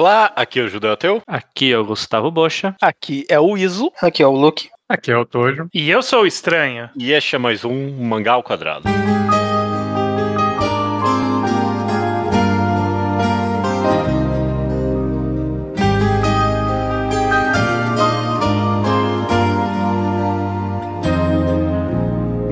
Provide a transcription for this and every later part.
Olá, aqui é o Judeu Ateu. Aqui é o Gustavo Bocha. Aqui é o Iso. Aqui é o Luke. Aqui é o Tojo. E eu sou o Estranho. E este é mais um Mangá ao Quadrado.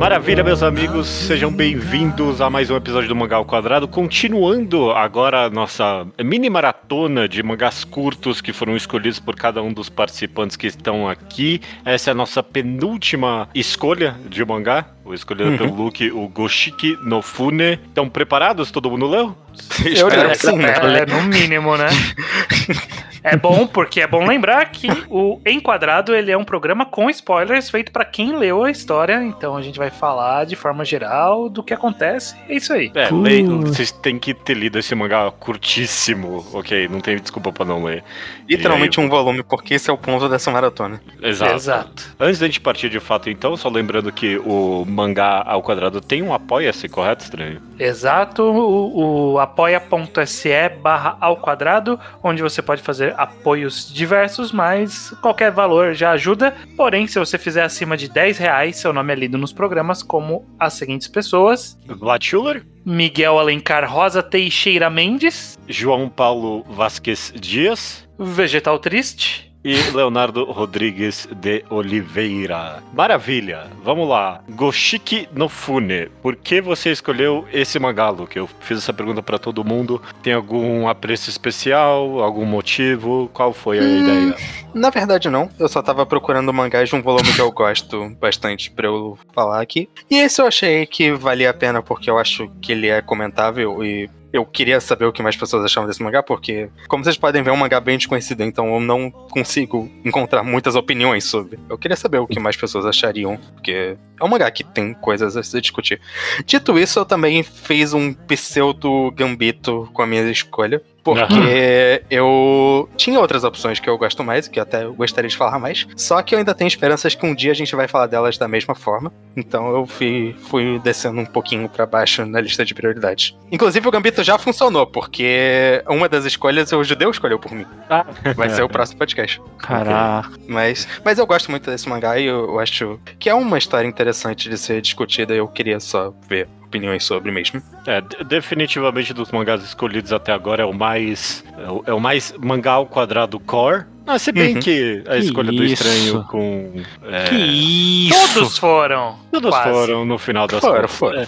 Maravilha, meus amigos, sejam bem-vindos a mais um episódio do Mangá ao Quadrado. Continuando agora a nossa mini maratona de mangás curtos que foram escolhidos por cada um dos participantes que estão aqui. Essa é a nossa penúltima escolha de mangá. O escolhido pelo Luke, o Goshiki no Fune. Estão preparados? Todo mundo leu? Eu que sim. É, no mínimo, né? É bom, porque é bom lembrar que o Enquadrado ele é um programa com spoilers feito pra quem leu a história. Então a gente vai falar de forma geral do que acontece. É isso aí. É, lei- vocês têm que ter lido esse mangá curtíssimo, ok? Não tem desculpa pra não ler. Literalmente um volume, porque esse é o ponto dessa maratona. Exato. Exato. Antes da gente partir de fato, então, só lembrando que o mangá ao quadrado tem um apoia-se, correto, estranho? Exato. O, o apoia.se barra ao quadrado, onde você pode fazer apoios diversos, mas qualquer valor já ajuda. Porém, se você fizer acima de 10 reais, seu nome é lido nos programas como as seguintes pessoas. Vlad Schuller, Miguel Alencar Rosa Teixeira Mendes, João Paulo Vasquez Dias Vegetal Triste, e Leonardo Rodrigues de Oliveira. Maravilha! Vamos lá. Goshiki no Fune. Por que você escolheu esse mangá, Luke? Eu fiz essa pergunta pra todo mundo. Tem algum apreço especial? Algum motivo? Qual foi a ideia? Na verdade, não. Eu só tava procurando mangás de um volume que eu gosto bastante pra eu falar aqui. E esse eu achei que valia a pena porque eu acho que ele é comentável e. Eu queria saber o que mais pessoas achavam desse mangá, porque, como vocês podem ver, é um mangá bem desconhecido, então eu não consigo encontrar muitas opiniões sobre. Eu queria saber o que mais pessoas achariam, porque é um mangá que tem coisas a se discutir. Dito isso, eu também fiz um pseudo gambito com a minha escolha. Porque eu tinha outras opções que eu gosto mais, que até eu gostaria de falar mais. Só que eu ainda tenho esperanças que um dia a gente vai falar delas da mesma forma. Então eu fui, fui descendo um pouquinho pra baixo na lista de prioridades. Inclusive o Gambito já funcionou, porque uma das escolhas o judeu escolheu por mim. Ah. Vai ser o próximo podcast. Caraca. Mas, mas eu gosto muito desse mangá e eu, eu acho que é uma história interessante de ser discutida. Eu queria só ver opiniões sobre mesmo. É, de- definitivamente dos mangás escolhidos até agora é o mais. É o, é o mais mangá ao quadrado core. Ah, se bem Uhum. que a Que escolha do isso? estranho com. É, Que isso? Todos foram. todos quase. foram no final das Foram, contas. foram. É,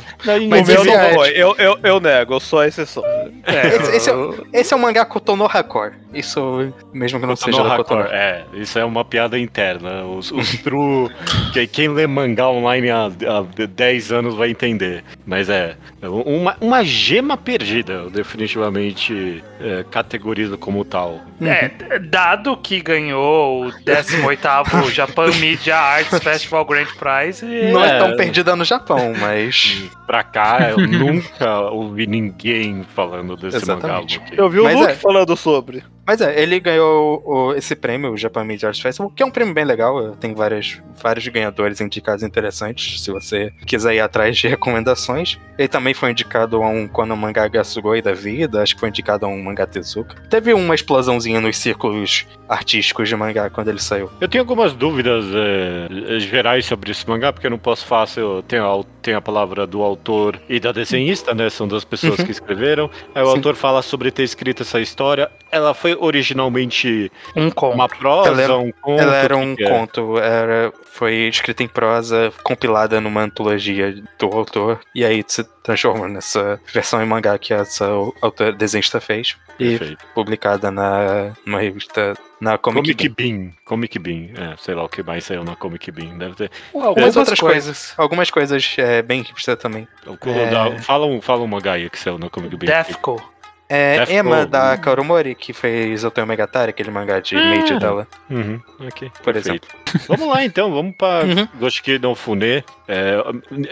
Mas eu não é- vou, eu, eu, eu nego, eu sou a exceção. É, Esse, esse é, o- esse é o mangá Kotonoha Core. Isso, mesmo que não seja no da Hakor, é, isso é uma piada interna. Os, os true. que- quem lê mangá online há, há 10 anos vai entender. Mas é. Uma, uma gema perdida, eu definitivamente é, categorizo como tal. É, dado que ganhou o 18º Japan Media Arts Festival Grand Prize, Não é, É. tão perdida no Japão, mas. Pra cá, eu nunca ouvi ninguém falando desse Exatamente. mangá. Eu vi o Mas Luke é. falando sobre. Mas é, ele ganhou o- esse prêmio, o Japan Media Arts Festival, que é um prêmio bem legal. Tem vários, vários ganhadores indicados interessantes, se você quiser ir atrás de recomendações. Ele também foi indicado a um Kono Mangá Gasugoi da vida, acho que foi indicado a um Mangá Tezuka. Teve uma explosãozinha nos círculos artísticos de mangá quando ele saiu. Eu tenho algumas dúvidas é, gerais sobre esse mangá, porque eu não posso fácil. Eu tenho a, tenho a palavra do autor e da desenhista, né? São duas pessoas Uhum. que escreveram. Aí o Sim. autor fala sobre ter escrito essa história. Ela foi originalmente um conto. uma prosa, Ela era- um conto. Ela era um é? conto, era, foi escrita em prosa, compilada numa antologia do autor, e aí se transformou nessa versão em mangá que essa autor desenhista fez. E Perfeito. publicada na numa revista na Comic, Comic Bean. Bean. Comic Bean. É, sei lá o que mais saiu na Comic Bean. Deve ter. Algumas É, outras coisas. coisas. Algumas coisas é, bem hipster também. Da- Fala, um, fala um mangá aí que saiu na Comic Bean. Defco. É Death Emma Note. da Karomori, que fez Otome Megatari, aquele mangá de Made dela, Uhum, ok. por perfeito. exemplo. Vamos lá então, vamos pra Uhum. Goshiki no Fune. É,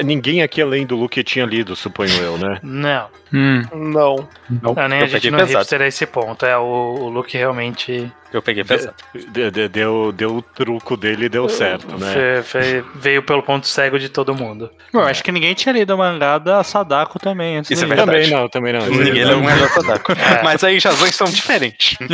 ninguém aqui além do Luke tinha lido, suponho eu, né? Não, Hum, Não. não. não nem Eu a gente não pesado. hipster a esse ponto. É, o, o Luke realmente Eu peguei pesado. De- de- Deu, deu o truco dele e deu certo, né? fe- fe- veio pelo ponto cego de todo mundo. Eu acho que ninguém tinha lido o mangá da Sadako também. Antes Isso é verdade. Também não, também não. Ninguém leu um negócio Sadako. É. Mas aí as razões são diferentes.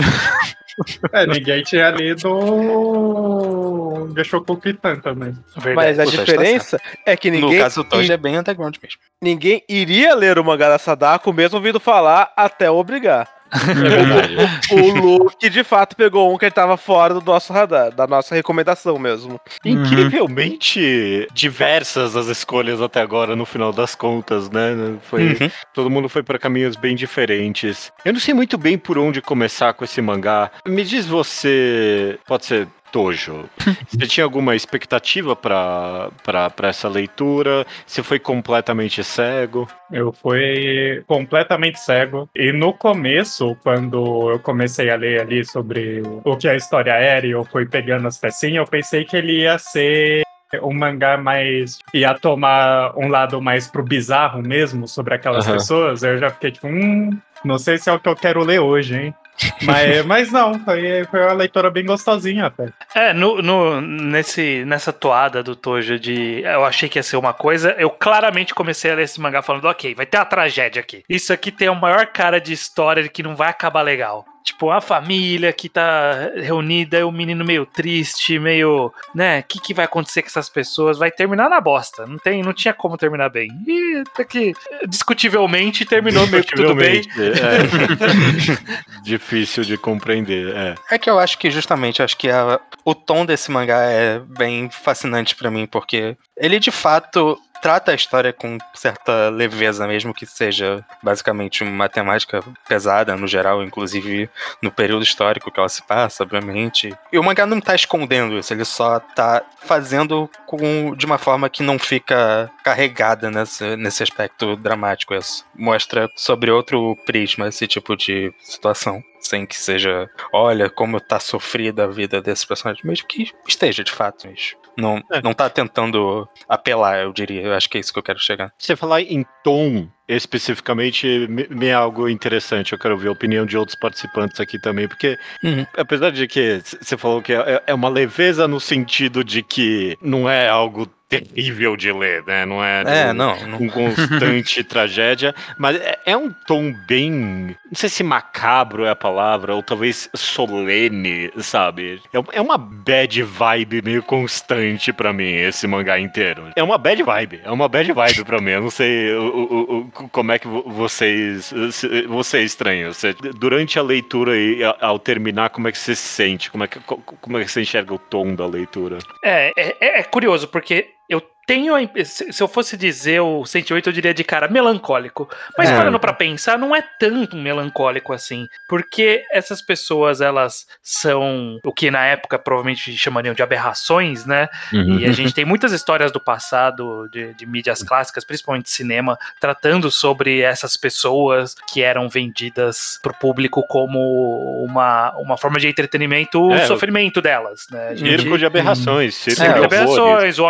É, ninguém tinha lido o Gashoku Kitan também. Verdade. Mas a Puta, está diferença é que ninguém, no caso do Toji é bem underground mesmo. ninguém iria ler o mangá da Sadako mesmo ouvindo falar até obrigar. É verdade. O Luke, de fato, pegou um que ele tava fora do nosso radar, da nossa recomendação mesmo. Incrivelmente diversas as escolhas até agora, no final das contas, né? Foi, Uhum. Todo mundo foi para caminhos bem diferentes. Eu não sei muito bem por onde começar com esse mangá. Me diz você. Pode ser. Tojo, você tinha alguma expectativa para essa leitura? Você foi completamente cego? Eu fui completamente cego. E no começo, quando eu comecei a ler ali sobre o que a história era e eu fui pegando as pecinhas, eu pensei que ele ia ser um mangá mais. ia tomar um lado mais pro bizarro mesmo, sobre aquelas Aham. pessoas. Eu já fiquei tipo, hum, não sei se é o que eu quero ler hoje, hein? Mas, mas não, foi, foi uma leitura bem gostosinha até. É, no, no- nesse, nessa toada do Tojo de eu achei que ia ser uma coisa, eu claramente comecei a ler esse mangá falando, ok, vai ter uma tragédia aqui. Isso aqui tem a maior cara de história que não vai acabar legal. Tipo, a família que tá reunida, e o menino meio triste, meio, né, o que, que vai acontecer com essas pessoas? Vai terminar na bosta. Não, tem, não tinha como terminar bem. E até que, discutivelmente, terminou meio que tudo bem. É. Difícil de compreender. É. É que eu acho que justamente acho que a- o tom desse mangá é bem fascinante pra mim, porque ele de fato trata a história com certa leveza, mesmo que seja basicamente uma temática pesada no geral, inclusive no período histórico que ela se passa, obviamente. E o mangá não tá escondendo isso, ele só tá fazendo com, de uma forma que não fica carregada nesse, nesse aspecto dramático. Isso mostra sobre outro prisma esse tipo de situação. Sem que seja, olha como tá sofrida a vida desses personagens, mesmo que esteja de fato. Mas não, É. não tá tentando apelar, eu diria. Eu acho que é isso que eu quero chegar. Você falar em tom especificamente me, é algo interessante. Eu quero ver a opinião de outros participantes aqui também, porque Uhum. apesar de que você falou que é, é uma leveza no sentido de que não é algo terrível de ler, né? Não é, É, do- não. não com constante tragédia, mas é, é um tom bem, não sei se macabro é a palavra, ou talvez solene, sabe? É, é uma bad vibe meio constante pra mim, esse mangá inteiro. É uma bad vibe, é uma bad vibe pra mim. Eu não sei o, o- o- como é que vo- vocês, você é estranho. Você, durante a leitura e ao terminar, como é que você se sente? Como é que, co- como é que você enxerga o tom da leitura? É, é, é curioso, porque eu tenho a se eu fosse dizer o sentimento, eu diria de cara melancólico. Mas É. parando pra pensar, não é tanto melancólico assim. Porque essas pessoas, elas são o que na época provavelmente chamariam de aberrações, né? E a gente tem muitas histórias do passado, de, de mídias clássicas, principalmente cinema, tratando sobre essas pessoas que eram vendidas pro público como uma, uma forma de entretenimento, o É, sofrimento delas, né? Gente- Circo de aberrações, circo Circo de de. Aberrações, o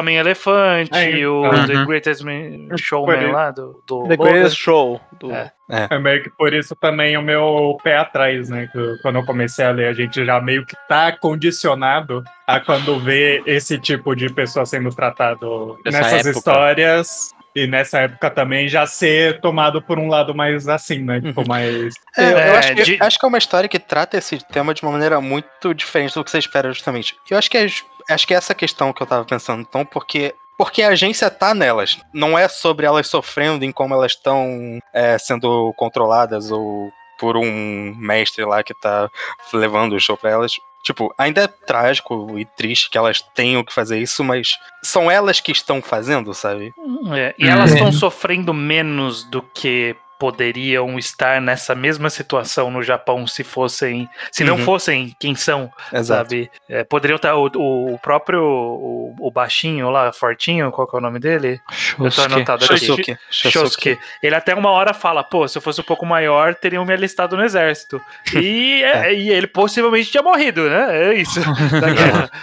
Homem-Elefante, É, o uhum. The Greatest Man- Showman lá, do, do The Logan. Greatest Show. Do... É. É meio que por isso também o meu pé atrás, né? que eu- quando eu comecei a ler, a gente já meio que tá condicionado a quando vê esse tipo de pessoa sendo tratado Nessa nessas época. histórias. E nessa época também já ser tomado por um lado mais assim, né? Tipo, mais. É, eu É, acho, que, de- acho que é uma história que trata esse tema de uma maneira muito diferente do que você espera, justamente. Eu acho que é, acho que é essa questão que eu tava pensando, então, porque. Porque a agência tá nelas. Não é sobre elas sofrendo em como elas estão é, sendo controladas ou por um mestre lá que tá levando o show pra elas. Tipo, ainda é trágico e triste que elas tenham que fazer isso, mas são elas que estão fazendo, sabe? É, e elas estão sofrendo menos do que poderiam estar nessa mesma situação no Japão se fossem, se não Uhum. fossem quem são, Exato. sabe? É, poderiam estar o, o- próprio o, o baixinho lá, fortinho, qual que é o nome dele? Eu tô anotado aqui. Shosuke. Shosuke. Ele até uma hora fala, pô, se eu fosse um pouco maior, teriam me alistado no exército. E, é- e ele possivelmente tinha morrido, né? É isso.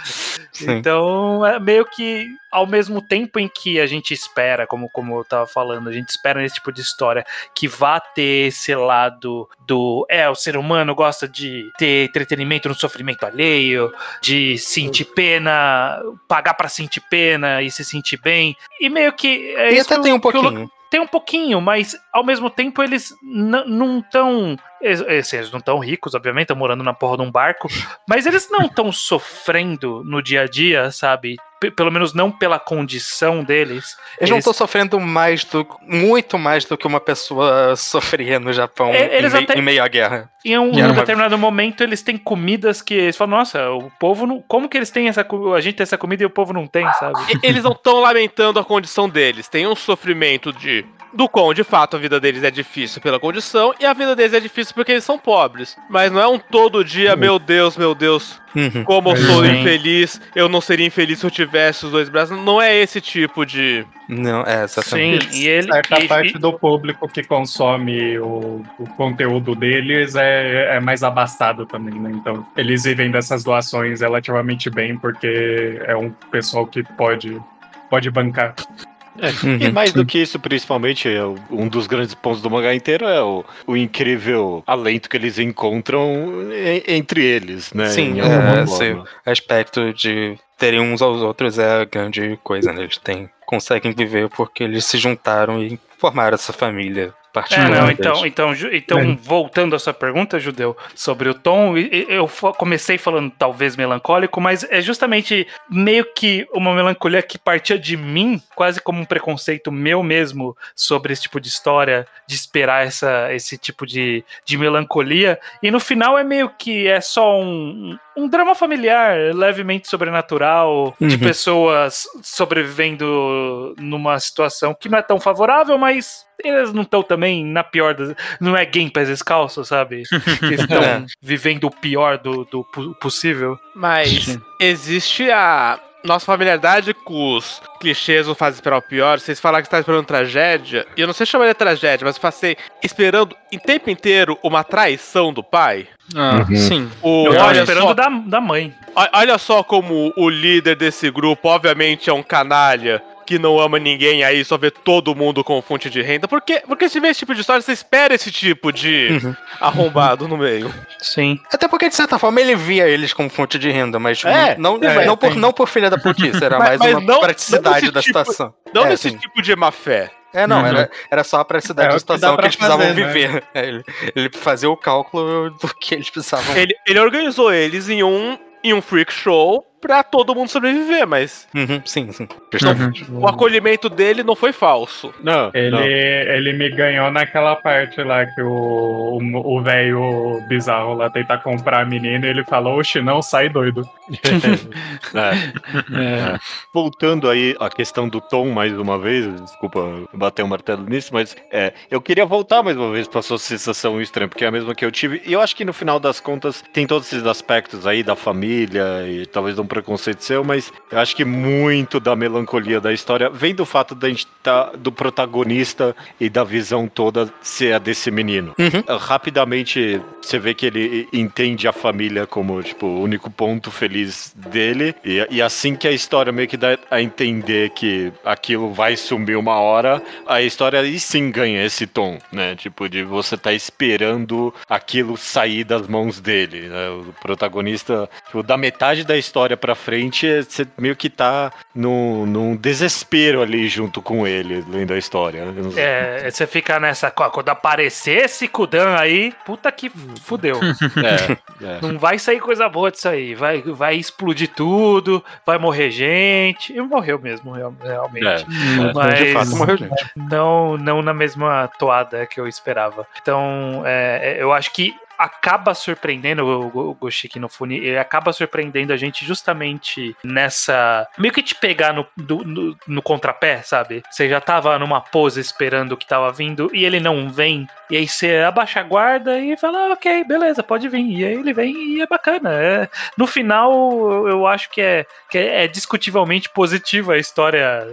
Sim. Então, é meio que ao mesmo tempo em que a gente espera, como, como eu tava falando, a gente espera nesse tipo de história que vá ter esse lado do. É, o ser humano gosta de ter entretenimento no sofrimento alheio, de sentir pena, pagar pra sentir pena e se sentir bem. E meio que. É E isso até que tem um pouquinho. Tem um pouquinho, mas ao mesmo tempo eles não estão. Eles, eles não estão ricos, obviamente, estão morando na porra de um barco, mas eles não estão sofrendo no dia a dia, sabe? Pelo menos não pela condição deles. Eles não estão sofrendo mais do. muito mais do que uma pessoa sofria no Japão É, em, eles mei- até- em meio à guerra. Em um, Que era uma- determinado momento eles têm comidas que eles falam, nossa, o povo não. Como que eles têm essa A gente tem essa comida e o povo não tem, sabe? E- Eles não estão lamentando a condição deles. Tem um sofrimento de. Do quão, de fato, a vida deles é difícil pela condição e a vida deles é difícil porque eles são pobres. Mas não é um todo dia, meu Deus, meu Deus, Uhum. como eu sou Sim. infeliz, eu não seria infeliz se eu tivesse os dois braços. Não é esse tipo de. Não, é, Sim, exatamente. e ele. Certa e- parte e- do público que consome o, o conteúdo deles é, é mais abastado também, né? Então, eles vivem dessas doações relativamente bem, porque é um pessoal que pode, pode bancar. E Uhum. mais do que isso, principalmente, é um dos grandes pontos do mangá inteiro é o, o incrível alento que eles encontram e- entre eles, né? Sim, Em é, sim. aspecto de terem uns aos outros é a grande coisa, né? Eles têm, conseguem viver porque eles se juntaram e formaram essa família É, particular. não, então, então, então voltando à sua pergunta, Judeu, sobre o tom, eu comecei falando talvez melancólico, mas é justamente meio que uma melancolia que partia de mim, quase como um preconceito meu mesmo sobre esse tipo de história, de esperar essa, esse tipo de, de melancolia, e no final é meio que é só um, um drama familiar, levemente sobrenatural, de Uhum. pessoas sobrevivendo numa situação que não é tão favorável, mas eles não estão também na pior das. Não é game pés descalços, sabe? Que estão É. vivendo o pior do, do possível. Mas existe a nossa familiaridade com os clichês ou faz esperar o pior. Vocês falaram que está esperando tragédia. E eu não sei chamar de tragédia, mas passei esperando o tempo inteiro uma traição do pai. Ah, Uhum. Sim. O, Eu tava olha, esperando só, da, da mãe. olha só como o líder desse grupo, obviamente, é um canalha. Que não ama ninguém aí, só vê todo mundo com fonte de renda. Porque, porque se vê esse tipo de história, você espera esse tipo de Uhum. arrombado no meio. Sim. Até porque, de certa forma, ele via eles como fonte de renda, mas É, não, é, não, por, não por filha da putice, era Mas- mais mas uma não- não praticidade desse da tipo- situação. Não É, nesse sim. tipo de má fé. É, não, Uhum. era, era só a praticidade É da que dá situação que, pra eles precisavam fazer, né? viver. É, ele, ele fazia o cálculo do que eles precisavam. Ele, ele organizou eles em um, em um freak show pra todo mundo sobreviver, mas Uhum, sim, sim. Justamente. o acolhimento dele não foi falso. Não, Ele, não. ele me ganhou naquela parte lá que o velho bizarro lá tenta comprar a menina e ele falou, oxe, não, sai doido. É. É. Voltando aí à questão do tom mais uma vez, desculpa bater o martelo nisso, mas é, eu queria voltar mais uma vez para sua sensação estranha, porque é a mesma que eu tive. E eu acho que no final das contas tem todos esses aspectos aí da família e talvez de um preconceito seu, mas eu acho que muito da melancolia da história vem do fato da gente tá, do protagonista e da visão toda ser a desse menino. Uhum. Rapidamente você vê que ele entende a família como tipo o único ponto feliz dele e, e assim que a história meio que dá a entender que aquilo vai sumir uma hora, a história aí sim ganha esse tom, né? Tipo de você tá esperando aquilo sair das mãos dele, né? O protagonista, tipo, da metade da história pra frente, você meio que tá num, num desespero ali junto com ele, lendo a história. Eu não- É, você fica nessa. Quando aparecer esse Kudan aí, puta que fudeu. É, é. Não vai sair coisa boa disso aí. Vai, vai explodir tudo, vai morrer gente. E morreu mesmo, real- realmente. É. Mas De fato, morreu gente. não, não na mesma toada que eu esperava. Então, é, é, eu acho que acaba surpreendendo o, Goshiki no Funi, ele acaba surpreendendo a gente justamente nessa. meio que te pegar no, do- no, no contrapé, sabe? Você já tava numa pose esperando o que tava vindo e ele não vem. E aí você abaixa a guarda e fala, "Ah, ok, beleza, pode vir. E aí ele vem e é bacana. É, no final, eu- acho que é, que é discutivelmente positiva a história,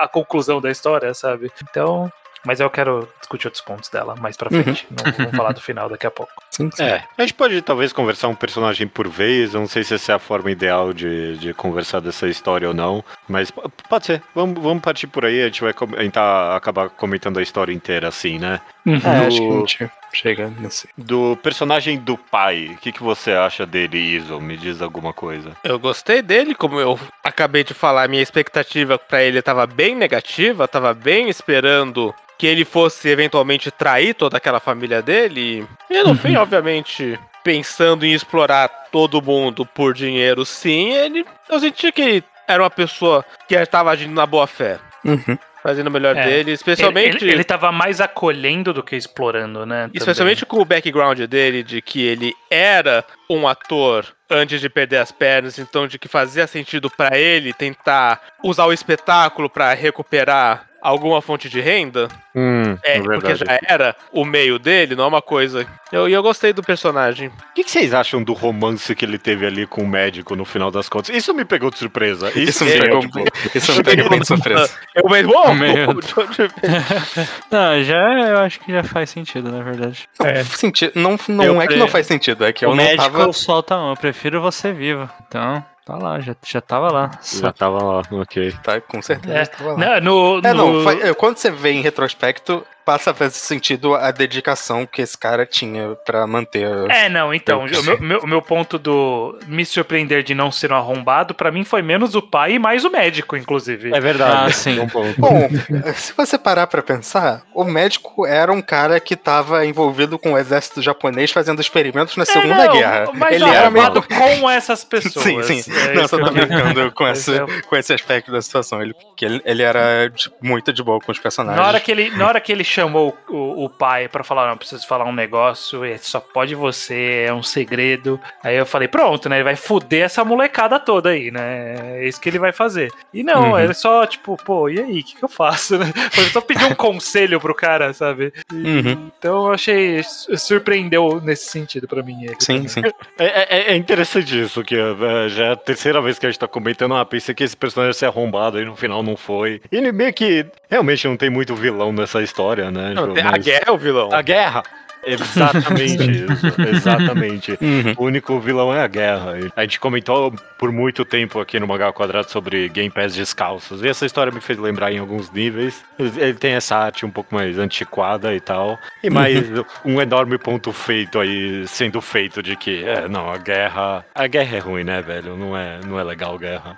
a conclusão da história, sabe? Então, Mas eu quero discutir outros pontos dela mais pra Uhum. frente. Não vamos falar do final daqui a pouco. Sim, sim. É, a gente pode talvez conversar um personagem por vez. Eu não sei se essa é a forma ideal de, de conversar dessa história ou não. Mas pode ser. Vamos, vamos partir por aí. A gente vai com- tentar acabar comentando a história inteira assim, né? É, acho que chega nesse. Do personagem do pai, o que, que você acha dele, Iso? Me diz alguma coisa. Eu gostei dele, como eu acabei de falar, minha expectativa pra ele tava bem negativa, tava bem esperando que ele fosse eventualmente trair toda aquela família dele. E no fim, obviamente, pensando em explorar todo mundo por dinheiro, sim, ele. Eu senti que ele era uma pessoa que estava agindo na boa fé. Uhum. Fazendo o melhor É. dele, especialmente. Ele, ele, ele tava mais acolhendo do que explorando, né? também. Especialmente com o background dele, de que ele era um ator antes de perder as pernas, então de que fazia sentido pra ele tentar usar o espetáculo pra recuperar alguma fonte de renda. Hum, É, porque já era o meio dele, não é uma coisa. Eu- E eu, gostei do personagem. O que, que vocês acham do romance que ele teve ali com o médico no final das contas? Isso me pegou de surpresa. Isso me me pegou, tipo, isso me pegou bem de surpresa. Eu mesmo, oh? Não, já eu acho que já faz sentido, na verdade. Não, É. sentido, não, não Eu é que não faz sentido, é que eu o não médico tava. solta um, eu prefiro você vivo. Então, tá lá, já, já tava lá. Já tava lá, ok. Tá, com certeza. É, tava lá. Não, no, É, não, no- é, quando você vê em retrospecto, passa a fazer sentido a dedicação que esse cara tinha pra manter. É, não, então, o meu, meu, meu ponto do me surpreender de não ser um arrombado, pra mim foi menos o pai e mais o médico, inclusive. É verdade. Ah, sim. Bom se você parar pra pensar, o médico era um cara que tava envolvido com o exército japonês fazendo experimentos na Segunda É, não, Guerra. Mas Ele era meio. arrombado com essas pessoas. Sim, sim. É Não, só tô brincando com Esse é com esse aspecto da situação. Ele, que ele, ele era de- muito de boa com os personagens. Na hora, que ele, na hora que ele chamou o, o pai pra falar, não, preciso falar um negócio, é, só pode você, é um segredo. Aí eu falei, pronto, né? Ele vai fuder essa molecada toda aí, né? É isso que ele vai fazer. E não, Uhum. ele só, tipo, pô, e aí, o que, que eu faço, né? Foi só pedir um conselho pro cara, sabe? E- Uhum. Então eu achei, surpreendeu nesse sentido pra mim. ele Sim, sim. É, é- é interessante isso, que é, já é a terceira vez que a gente tá comentando, ah, pensei que esse personagem ia ser arrombado, aí no final não foi. Ele meio que realmente não tem muito vilão nessa história, né? Não, A guerra é o vilão. A guerra! Exatamente isso, exatamente. Uhum. O único vilão é a guerra. A gente comentou por muito tempo aqui no Mangá Quadrado sobre Game Pass descalços. E essa história me fez lembrar em alguns níveis. Ele tem essa arte um pouco mais antiquada e tal. E mais um enorme ponto feito aí, sendo feito de que, é, não, a guerra. A guerra é ruim, né, velho? Não é, não é legal guerra.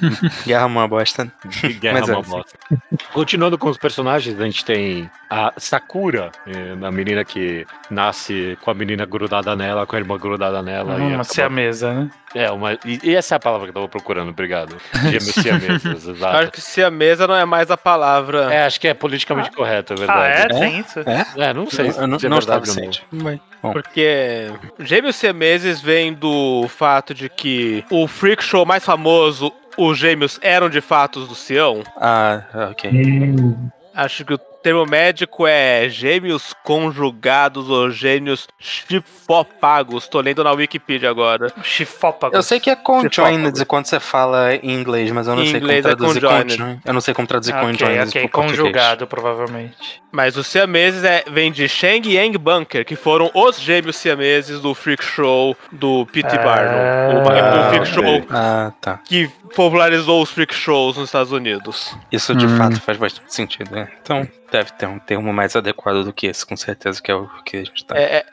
Guerra é uma bosta. Guerra Mas é é, uma sim. bosta. Continuando com os personagens, a gente tem a Sakura, eh, a menina que nasce com a menina grudada nela, com a irmã grudada nela. e Uma acaba- siamesa, né? É, uma, e, e essa é a palavra que eu tava procurando, obrigado. Gêmeos siameses, Acho exato. que se a mesa não é mais a palavra. É, acho que é politicamente correto, é Ah, é? verdade. Tem isso? É, não sei Eu não, se é não estava verdade ou não. ciente. Bem, bom. Porque gêmeos siameses vem do fato de que o freak show mais famoso, os gêmeos eram de fato os do Sião. Ah, ok. Hum, Acho que o termo médico é gêmeos conjugados ou gêmeos chifopagos. Tô lendo na Wikipedia agora. Chifópagos. Eu sei que é conjoined quando você fala em inglês, mas eu não Em sei inglês como é traduzir conjoined. conjoined. Eu não sei como traduzir Ok, conjoined ok, português. conjugado, provavelmente. Mas os siameses é, vem de Shang e Yang Bunker, que foram os gêmeos siameses do freak show do P.T. Ah, Barnum. O, ah, o freak ok. show Ah, tá. que popularizou os freak shows nos Estados Unidos. Isso de Hum. fato faz bastante sentido. né? Então, deve ter um termo mais adequado do que esse, com certeza, que é o que a gente tá. É,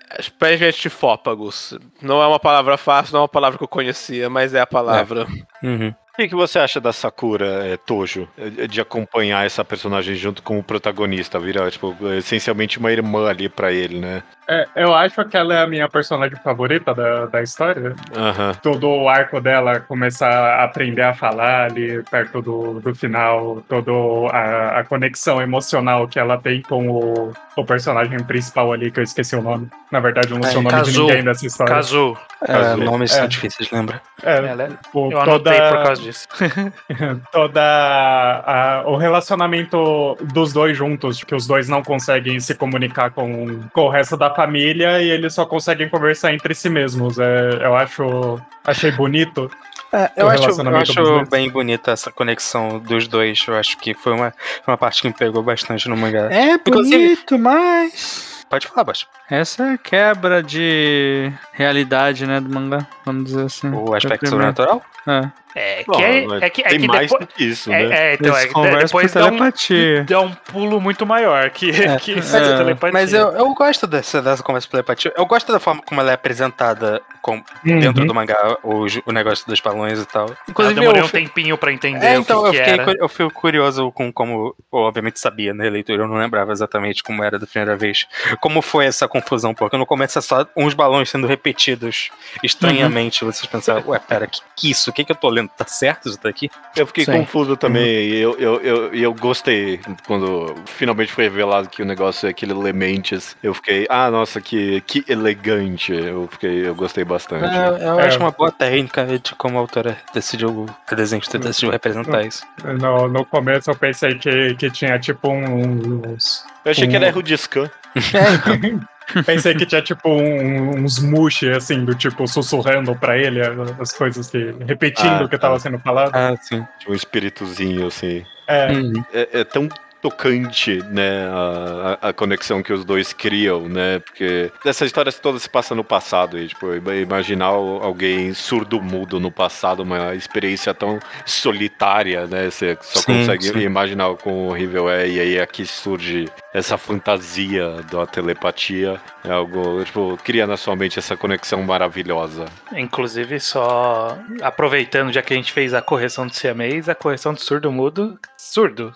é chifópagos. Não é uma palavra fácil, não é uma palavra que eu conhecia, mas é a palavra. Uhum. O que, que você acha da Sakura, é, Tojo, é, de acompanhar essa personagem junto com o protagonista? Vira, tipo, essencialmente uma irmã ali pra ele, né? É, eu acho que ela é a minha personagem favorita da, da história. Aham. Todo o arco dela começar a aprender a falar ali perto do, do final, toda a, a conexão emocional que ela tem com o, o personagem principal ali, que eu esqueci o nome. Na verdade, eu não É, sei o nome Kazu. de ninguém dessa história. Casu. É, nomes é. são difíceis de lembrar. É, Ela é- tipo, Eu anotei toda- por causa disso. toda a- o relacionamento dos dois juntos, que os dois não conseguem se comunicar com, com o resto da família e eles só conseguem conversar entre si mesmos. É, eu acho achei bonito É, eu acho, eu acho bem bonita essa conexão dos dois. Eu acho que foi uma, foi uma parte que me pegou bastante no mangá. É Inclusive- bonito, mas. Pode falar, Baixo. Essa é a quebra de realidade, né, do mangá, vamos dizer assim. O aspecto sobrenatural? É. É que, é, é que, é tem que mais depois. do que isso, É, né? é, então, Eles é, que conversam depois por dá um, dá um pulo muito maior que, que isso É, de telepatia. Mas eu, eu gosto dessa, dessa conversa telepatia. Eu gosto da forma como ela é apresentada com, dentro Uhum. do mangá, o, o negócio dos balões e tal. eu Inclusive, demorei eu, um tempinho pra entender É, o então que, eu, que fiquei, era. eu fico curioso com como. Eu obviamente sabia na leitura, eu não lembrava exatamente como era da primeira vez. Como foi essa confusão, porque no começo é só uns balões sendo repetidos estranhamente. Vocês pensaram, ué, pera, que, que isso? O que, que eu tô lendo? Tá certo isso daqui? Eu fiquei Sim. confuso também. E eu, eu, eu, eu gostei quando finalmente foi revelado que o negócio é aquele Lementes. Eu fiquei, ah, nossa, que, que elegante. Eu fiquei, eu gostei bastante. É, eu É. acho uma boa técnica de como a autora decidiu, a desenho decidiu representar isso. No, no começo eu pensei que, que tinha tipo um- uns. Eu achei que era erro de scan. Pensei que tinha tipo um- uns mush, assim, do tipo sussurrando pra ele as coisas que. repetindo Ah, o que tava sendo falado. Ah, sim. Tinha um espíritozinho, assim. É, Uhum. é, é tão tocante, né, a, a- conexão que os dois criam, né, porque essa história toda se passa no passado, e, tipo, imaginar al- alguém surdo-mudo no passado, uma experiência tão solitária, né, você só Sim, consegue sim. imaginar o quão horrível é, e aí aqui surge essa fantasia da telepatia, é algo, tipo, cria na sua mente essa conexão maravilhosa. Inclusive, só aproveitando, já que a gente fez a correção do siamês, a correção do surdo-mudo. Surdo.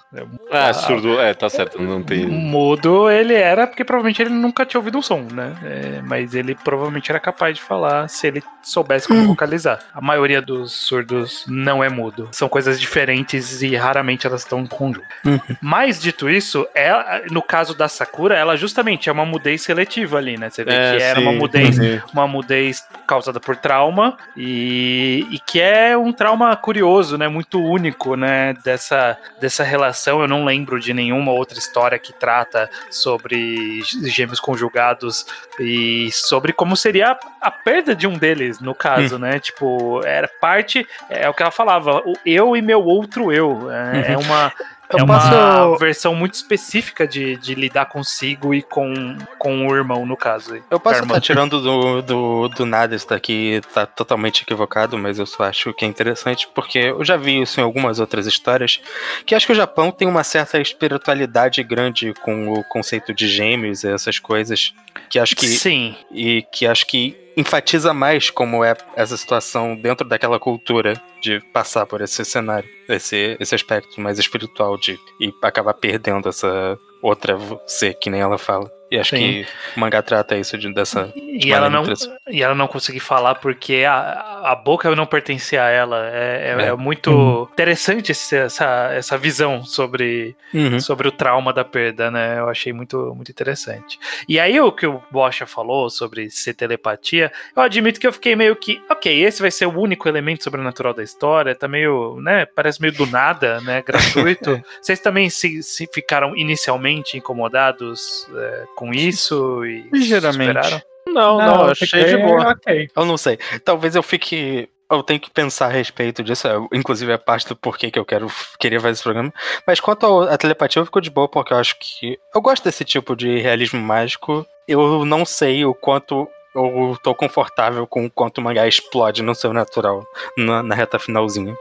Ah, surdo, é, tá certo, não tem... Mudo ele era porque provavelmente ele nunca tinha ouvido um som, né? É, mas ele provavelmente era capaz de falar se ele soubesse como vocalizar. A maioria dos surdos não é mudo. São coisas diferentes e raramente elas estão em conjunto. Uhum. Mas dito isso, ela, no caso da Sakura, ela justamente é uma mudez seletiva ali, né? Você vê É, que era uma sim, mudez sim. uma mudez causada por trauma e, e que é um trauma curioso, né? Muito único, né? Dessa, dessa relação. Eu não lembro de nenhuma outra história que trata sobre gêmeos conjugados e sobre como seria a, a perda de um deles, no caso, né? Tipo, era parte, é o que ela falava, o eu e meu outro eu. É, é uma. Eu é uma posso- versão muito específica de, de lidar consigo e com, com o irmão, no caso. Eu posso estar tirando do, do, do nada isso daqui, tá totalmente equivocado, mas eu só acho que é interessante porque eu já vi isso em algumas outras histórias, que acho que o Japão tem uma certa espiritualidade grande com o conceito de gêmeos e essas coisas, que acho que Sim, e que acho que enfatiza mais como é essa situação dentro daquela cultura de passar por esse cenário, esse, esse aspecto mais espiritual de e acabar perdendo essa outra você que nem ela fala. E acho Sim. que o mangá trata isso de, dessa. de E ela, não, e ela não conseguir falar porque a, a boca não pertencia a ela. É, é- É. é muito interessante esse- essa, essa visão sobre, Uhum. sobre o trauma da perda, né? Eu achei muito, muito interessante. E aí o que o Bocha falou sobre ser telepatia, eu admito que eu fiquei meio que, ok, esse vai ser o único elemento sobrenatural da história, tá meio, né, parece meio do nada, né, gratuito. Vocês também se, se ficaram inicialmente incomodados é, com isso e Ligeiramente. Não, não, eu eu achei de boa. Ok. Eu não sei. Talvez eu fique. Eu tenho que pensar a respeito disso. é, Inclusive, é parte do porquê que eu quero queria fazer esse programa. Mas quanto à telepatia, eu fico de boa, porque eu acho que. Eu gosto desse tipo de realismo mágico. Eu não sei o quanto. Eu tô confortável com o quanto o mangá explode no seu natural na, na reta finalzinha.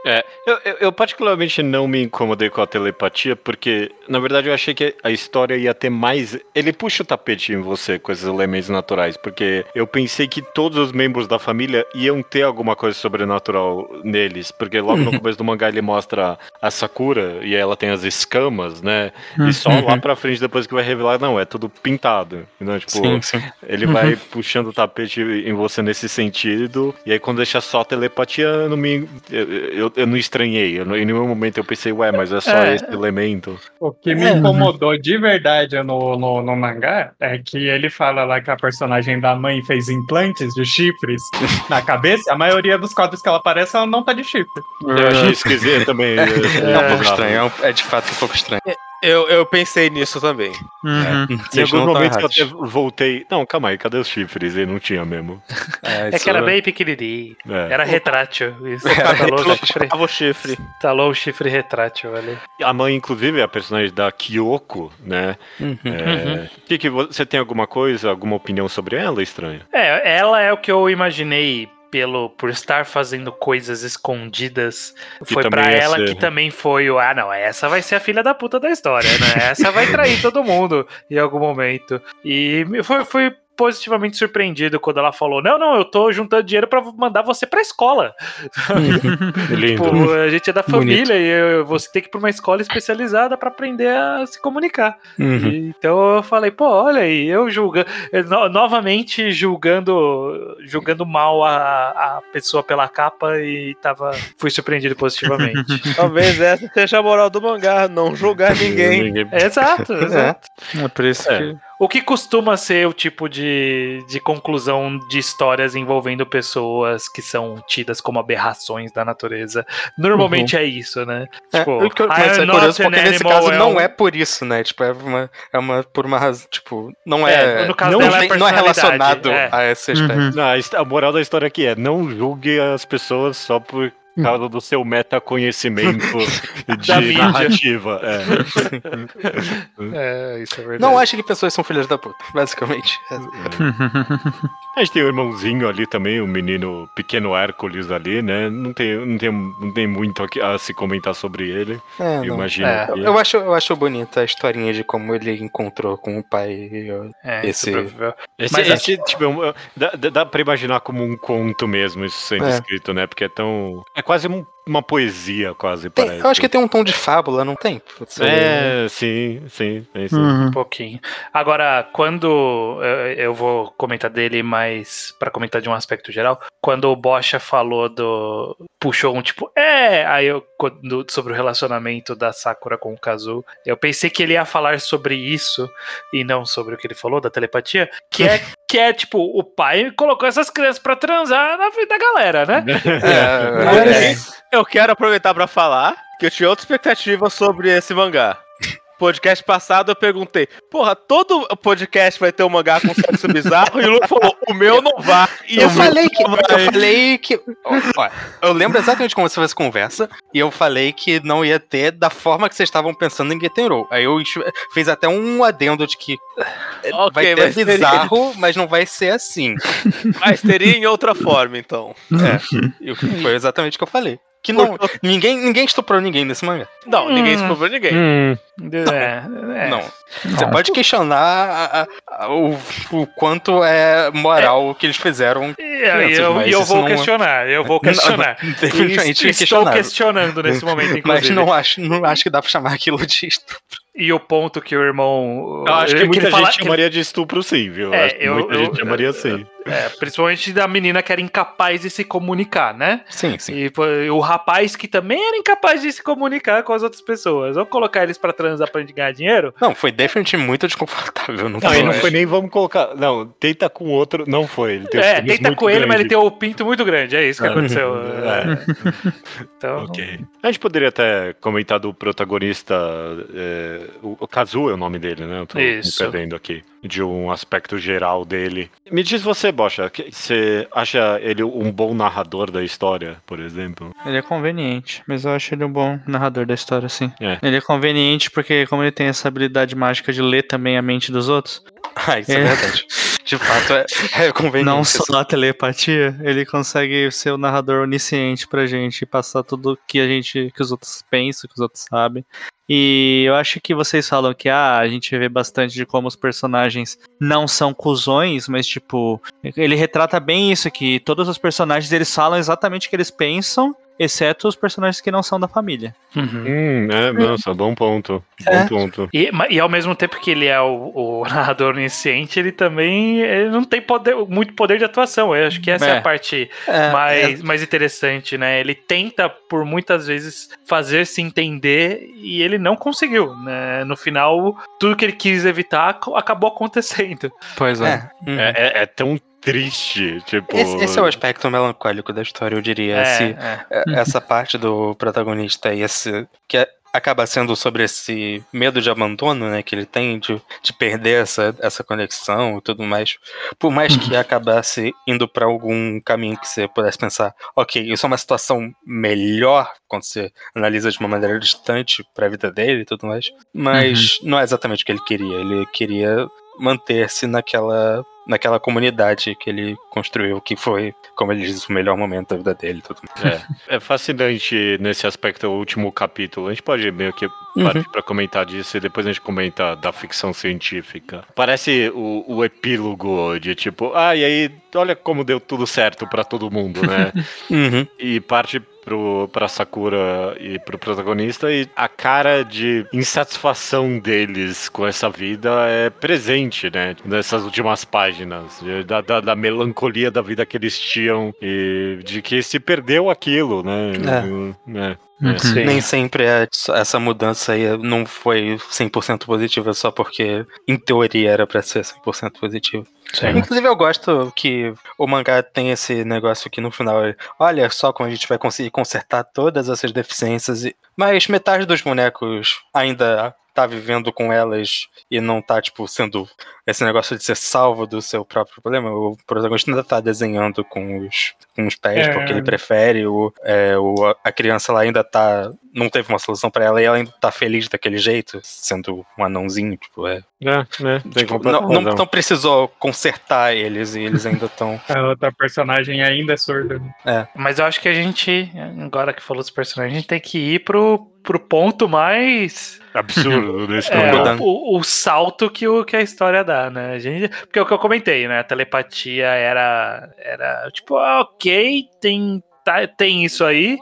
Eu, eu- eu particularmente não me incomodei com a telepatia, porque, na verdade, eu achei que a história ia ter mais. Ele puxa o tapete em você com esses elementos naturais, porque eu pensei que todos os membros da família iam ter alguma coisa sobrenatural neles, porque logo no começo do mangá ele mostra a Sakura e ela tem as escamas, né? E só lá pra frente, depois que vai revelar, não, é tudo pintado. Então, tipo, sim. ele vai puxando o tapete em você nesse sentido. E aí, quando deixa só telepatia, eu não me. Eu, eu, eu não estranhei. Eu em nenhum momento eu pensei, ué, mas é só É. esse elemento. O que me É. incomodou de verdade no, no, no mangá é que ele fala lá que a personagem da mãe fez implantes de chifres na cabeça. A maioria dos quadros que ela aparece, ela não tá de chifre. Eu achei esquisito também. É um pouco estranho, é, é de fato um pouco estranho. Eu, eu pensei nisso também. Uhum. Em Vocês alguns momentos eu errados. até voltei. Não, calma aí, cadê os chifres? E não tinha mesmo. É, É que era bem pequenininho. É. Era retrátil. Isso. Era Talou o chifre, Tava o chifre. talou o chifre retrátil ali. A mãe, inclusive, é a personagem da Kyoko, né? Uhum. É, que que vo- você tem alguma coisa, alguma opinião sobre ela, estranha? É, ela é o que eu imaginei pelo por estar fazendo coisas escondidas. Que foi ia ela ser. que também foi o ah, não, essa vai ser a filha da puta da história, né? Essa vai trair todo mundo em algum momento. E foi, foi positivamente surpreendido quando ela falou: "Não, não, eu tô juntando dinheiro pra mandar você pra escola". Lindo. Tipo, a gente é da Bonito. família e eu- você tem que ir pra uma escola especializada pra aprender a se comunicar. Uhum. E- Então eu falei, pô, olha aí, eu julgando, novamente julgando, julgando mal a, a pessoa pela capa e tava, fui surpreendido positivamente. Talvez essa seja a moral do mangá, não julgar ninguém. Ninguém- exato, exato. É por isso É. que. O que costuma ser o tipo de, de conclusão de histórias envolvendo pessoas que são tidas como aberrações da natureza. Normalmente é isso, né? É, Tipo, eu- mas am é curioso porque nesse caso é não um- é por isso, né? Tipo, é uma, é uma por uma razão, tipo, não É, é, no caso não, dela é não é relacionado é. a esse aspecto. Uhum. Não, a moral da história aqui é não julgue as pessoas só por causa do seu metaconhecimento de narrativa. É. É, isso é verdade. Não acha que pessoas são filhas da puta, basicamente. A gente tem o irmãozinho ali também, o menino pequeno Hércules ali, né? Não tem, não tem, não tem muito a se comentar sobre ele. É, Eu imagino. É. que- Eu acho, eu acho bonita a historinha de como ele encontrou com o pai. eu- É, esse-. Esse, Mas esse, tipo, é dá, dá- dá pra imaginar como um conto mesmo, isso sendo É. escrito, né? Porque é tão. É quase um- uma poesia, quase, Tem- parece. eu acho que tem um tom de fábula, não tem? Putz, É, sim, sim, tem sim. Uhum. Um pouquinho. Agora, quando eu, eu vou comentar dele, mas pra comentar de um aspecto geral, quando o Bocha falou do puxou um tipo, é, aí eu quando- sobre o relacionamento da Sakura com o Kazu, eu pensei que ele ia falar sobre isso e não sobre o que ele falou da telepatia, que é que é tipo, o pai colocou essas crianças pra transar na vida da galera, né? É, É. Eu quero aproveitar pra falar que eu tinha outra expectativa sobre esse mangá. Podcast passado eu perguntei, porra, todo podcast vai ter um mangá com sexo bizarro? E o Lu falou, o meu não vai. E Eu falei que. Eu vai. falei que. eu lembro exatamente como você fez essa conversa. E eu falei que não ia ter da forma que vocês estavam pensando em Getenro. Aí eu fiz até um adendo de que. é, Ok, vai ter mas teria- bizarro, mas não vai ser assim. Mas teria em outra forma, então. E foi exatamente o que eu falei. Que não. Ninguém, ninguém estuprou ninguém nesse mangá. Não, ninguém Hum. explorou ninguém. Hum, É, é. Não. Você pode questionar a- a- o, o quanto é moral o que eles fizeram. E eu, e eu vou não é- questionar, eu vou questionar. Definitivamente E Estou questionando nesse momento, inclusive. Mas não acho, não acho que dá pra chamar aquilo de estupro. E o ponto que o irmão. eu acho que ele muita fala- gente chamaria de estupro sim, viu? É, acho que eu- muita eu- gente chamaria assim. É, principalmente da menina que era incapaz de se comunicar, né? Sim, sim. E o rapaz que também era incapaz de se comunicar com as outras pessoas. Vamos colocar eles pra transar pra gente ganhar dinheiro? Não, foi definitivamente muito desconfortável. Não, Não, foi, não foi nem vamos colocar. Não, tenta com outro. Não foi. Ele é, tenta muito com ele, mas ele tem o pinto muito grande. É isso que É. aconteceu. É. Então, Ok. A gente poderia até comentar do protagonista. é, o, o Kazu é o nome dele, né? Eu tô Isso. me perdendo aqui. De um aspecto geral dele. Me diz você, Bocha, que você acha ele um bom narrador da história, por exemplo? Ele é conveniente, mas eu acho ele um bom narrador da história, sim. É. Ele é conveniente porque, como ele tem essa habilidade mágica de ler também a mente dos outros, Ah, isso é, É. verdade. De fato, é, é conveniente. não isso. só a telepatia, ele consegue ser o narrador onisciente pra gente e passar tudo que a gente, que os outros pensam, que os outros sabem. E eu acho que vocês falam que ah, a gente vê bastante de como os personagens não são cuzões, mas tipo, ele retrata bem isso que todos os personagens eles falam exatamente o que eles pensam, exceto os personagens que não são da família. uhum. Hum, é, nossa, bom ponto. Bom É. ponto. E, e ao mesmo tempo que ele é o, o narrador onisciente, ele também ele não tem poder, muito poder de atuação. Eu acho que essa é, É. a parte É, mais, mais interessante, né? Ele tenta, por muitas vezes, fazer se entender e ele não conseguiu, né? No final, tudo que ele quis evitar ac- acabou acontecendo. Pois é. é, uhum. É, é- é tão triste, tipo. Esse, esse é o aspecto melancólico da história, eu diria. É, esse, é. é, essa parte do protagonista e esse. Que é, acaba sendo sobre esse medo de abandono, né, que ele tem de, de perder essa, essa conexão e tudo mais. Por mais que acabasse indo para algum caminho que você pudesse pensar, ok, isso é uma situação melhor quando você analisa de uma maneira distante para a vida dele e tudo mais, mas não é exatamente o que ele queria. Ele queria manter-se naquela naquela comunidade que ele construiu, que foi, como ele diz, o melhor momento da vida dele. Tudo. É, é fascinante nesse aspecto o último capítulo. A gente pode meio que Uhum. pra comentar disso e depois a gente comenta da ficção científica. Parece o, o epílogo de tipo, ah, e aí, olha como deu tudo certo pra todo mundo, né? Uhum. e parte pro, pra Sakura e pro protagonista e a cara de insatisfação deles com essa vida é presente, né? Nessas últimas páginas, da, da, da melancolia da vida que eles tinham e de que se perdeu aquilo, né? É. Uhum. Sim. Nem sempre é- essa mudança aí não foi 100% positiva só porque, em teoria, era pra ser 100% positiva. Inclusive, eu gosto que o mangá tem esse negócio aqui no final. Olha só como a gente vai conseguir consertar todas essas deficiências. e- Mas metade dos bonecos ainda tá vivendo com elas e não tá, tipo, sendo esse negócio de ser salvo do seu próprio problema. O protagonista ainda tá desenhando com os, com os pés É. porque ele prefere. O, é, o, a criança lá ainda tá. Não teve uma solução pra ela e ela ainda tá feliz daquele jeito, sendo um anãozinho, tipo, é. É, né? Tipo, não, não, não precisou consertar eles e eles ainda estão. A outra personagem ainda é surda. Mas eu acho que a gente, agora que falou dos personagens, a gente tem que ir pro, pro ponto mais. Absurdo desse É, mangá. mudando. o, o salto que, o, que a história dá, né? A gente, porque é o que eu comentei, né? A telepatia era. Era tipo, ah, ok, tem, tá, tem isso aí,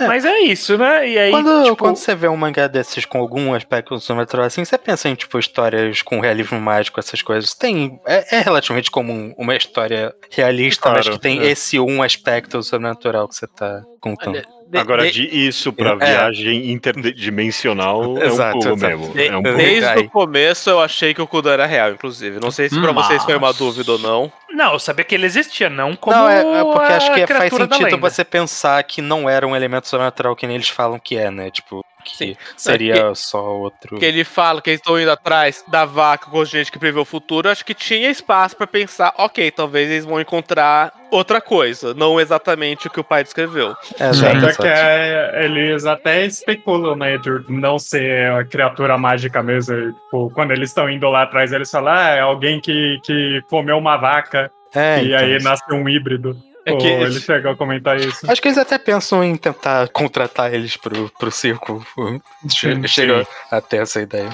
É. mas é isso, né? E aí. Quando, tipo, quando você vê um mangá desses com algum aspecto sobrenatural assim, você pensa em tipo histórias com realismo mágico, essas coisas. Tem. É, é relativamente comum uma história realista, mas Claro, que tem é. esse um aspecto sobrenatural que você tá contando. De- Agora, de- de isso pra É. viagem interdimensional é um Exato, pulo exato. mesmo. de- É um pulo. desde o começo eu achei que o Kudan era real, inclusive. Não sei se pra vocês foi uma dúvida ou não. Não, eu sabia que ele existia, não como. não, é, é porque acho que faz sentido você pensar que não era um elemento sobrenatural que nem eles falam que é, né? Tipo, que Sim. seria só outro. Que ele fala que eles estão indo atrás da vaca com gente que prevê o futuro. Acho que tinha espaço pra pensar, ok, talvez eles vão encontrar outra coisa, não exatamente o que o pai descreveu. É, Tanto é que é- eles até especulam, né, de não ser a criatura mágica mesmo. Tipo, quando eles estão indo lá atrás, eles falam, ah, é alguém que, que comeu uma vaca É, e então, aí nasce um híbrido. É que ele chegou a comentar isso. Acho que eles até pensam em tentar contratar eles pro, pro circo. Sim, Chega até essa ideia.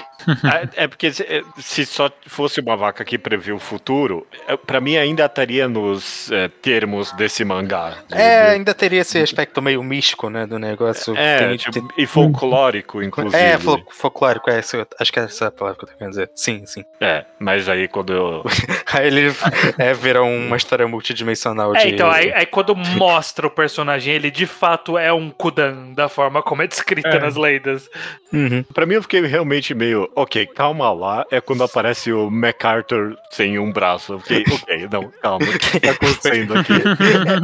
É, é porque se, é, se só fosse uma vaca que prevê o futuro, pra mim ainda estaria nos é, termos desse mangá. É, ainda teria esse aspecto meio místico, né, do negócio. É, Tem- tipo, tem- e folclórico, inclusive. é fol- folclórico, é, acho que é essa a palavra que eu tô querendo dizer. Sim, sim. É, mas aí quando eu. Aí ele é, vira uma história multidimensional É, de. então, aí, aí quando mostra o personagem, ele de fato é um Kudan, da forma como é descrita É. nas lendas. Uhum. Pra mim eu fiquei realmente meio. Ok, calma lá. É quando aparece o MacArthur sem um braço. Eu fiquei, ok, não, calma. O que tá acontecendo aqui?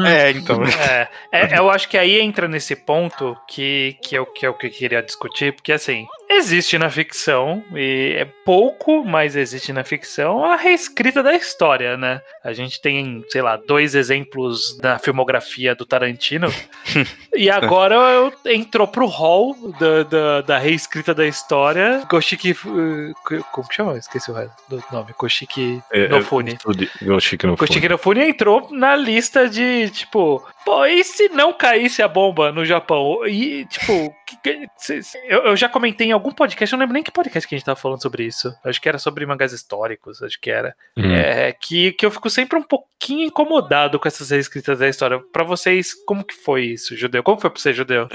É, então. É, é, eu acho que aí entra nesse ponto que, que, eu, que é o que eu queria discutir, porque assim, existe na ficção, e é pouco, mas existe na ficção, a reescrita da história, né? A gente tem, sei lá, dois exemplos na filmografia do Tarantino, e agora eu, entrou pro hall da, da, da reescrita da história, Goshiki. uh, Como que chama? Esqueci o nome. Koshiki É, no é, Fune. Eu achei que não foi. Koshiki no Fune entrou na lista de, tipo, pô, e se não caísse a bomba no Japão? E, tipo, eu, eu já comentei em algum podcast, eu não lembro nem que podcast que a gente tava falando sobre isso. Acho que era sobre mangás históricos, acho que era. Hum. É, que, que eu fico sempre um pouquinho incomodado com essas reescritas da história. Pra vocês, como que foi isso, Judeu? Como foi pra você, Judeu?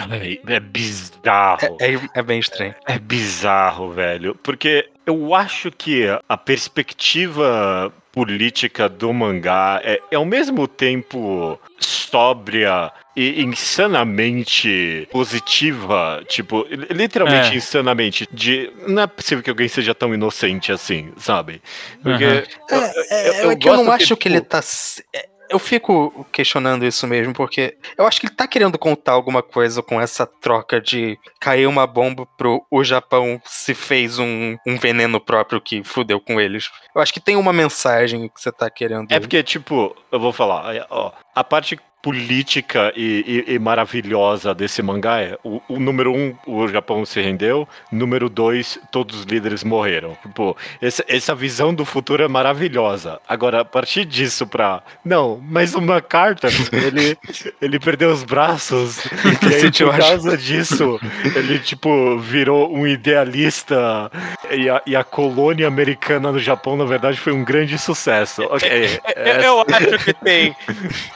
É, é bizarro. É, é- é bem estranho. É bizarro, velho. Porque eu acho que a perspectiva política do mangá é, é ao mesmo tempo sóbria e insanamente positiva. Tipo, li- literalmente É. insanamente. De, não é possível que alguém seja tão inocente assim, sabe? Porque. Aham. eu- É, eu- eu é que eu não gosto que, acho que, ele tipo, tá. Eu fico questionando isso mesmo, porque eu acho que ele tá querendo contar alguma coisa com essa troca de cair uma bomba pro o Japão se fez um, um veneno próprio que fudeu com eles. Eu acho que tem uma mensagem que você tá querendo. É porque, tipo, eu vou falar, ó, a parte política e, e- e maravilhosa desse mangá é o, o número um, o Japão se rendeu, número dois, todos os líderes morreram. Tipo, essa, essa visão do futuro é maravilhosa. Agora, a partir disso pra. Não, mas o MacArthur, ele, ele perdeu os braços. e aí, por a- causa disso, ele, tipo, virou um idealista. E a, e a colônia americana no Japão, na verdade, foi um grande sucesso. Ok, Eu, eu acho que tem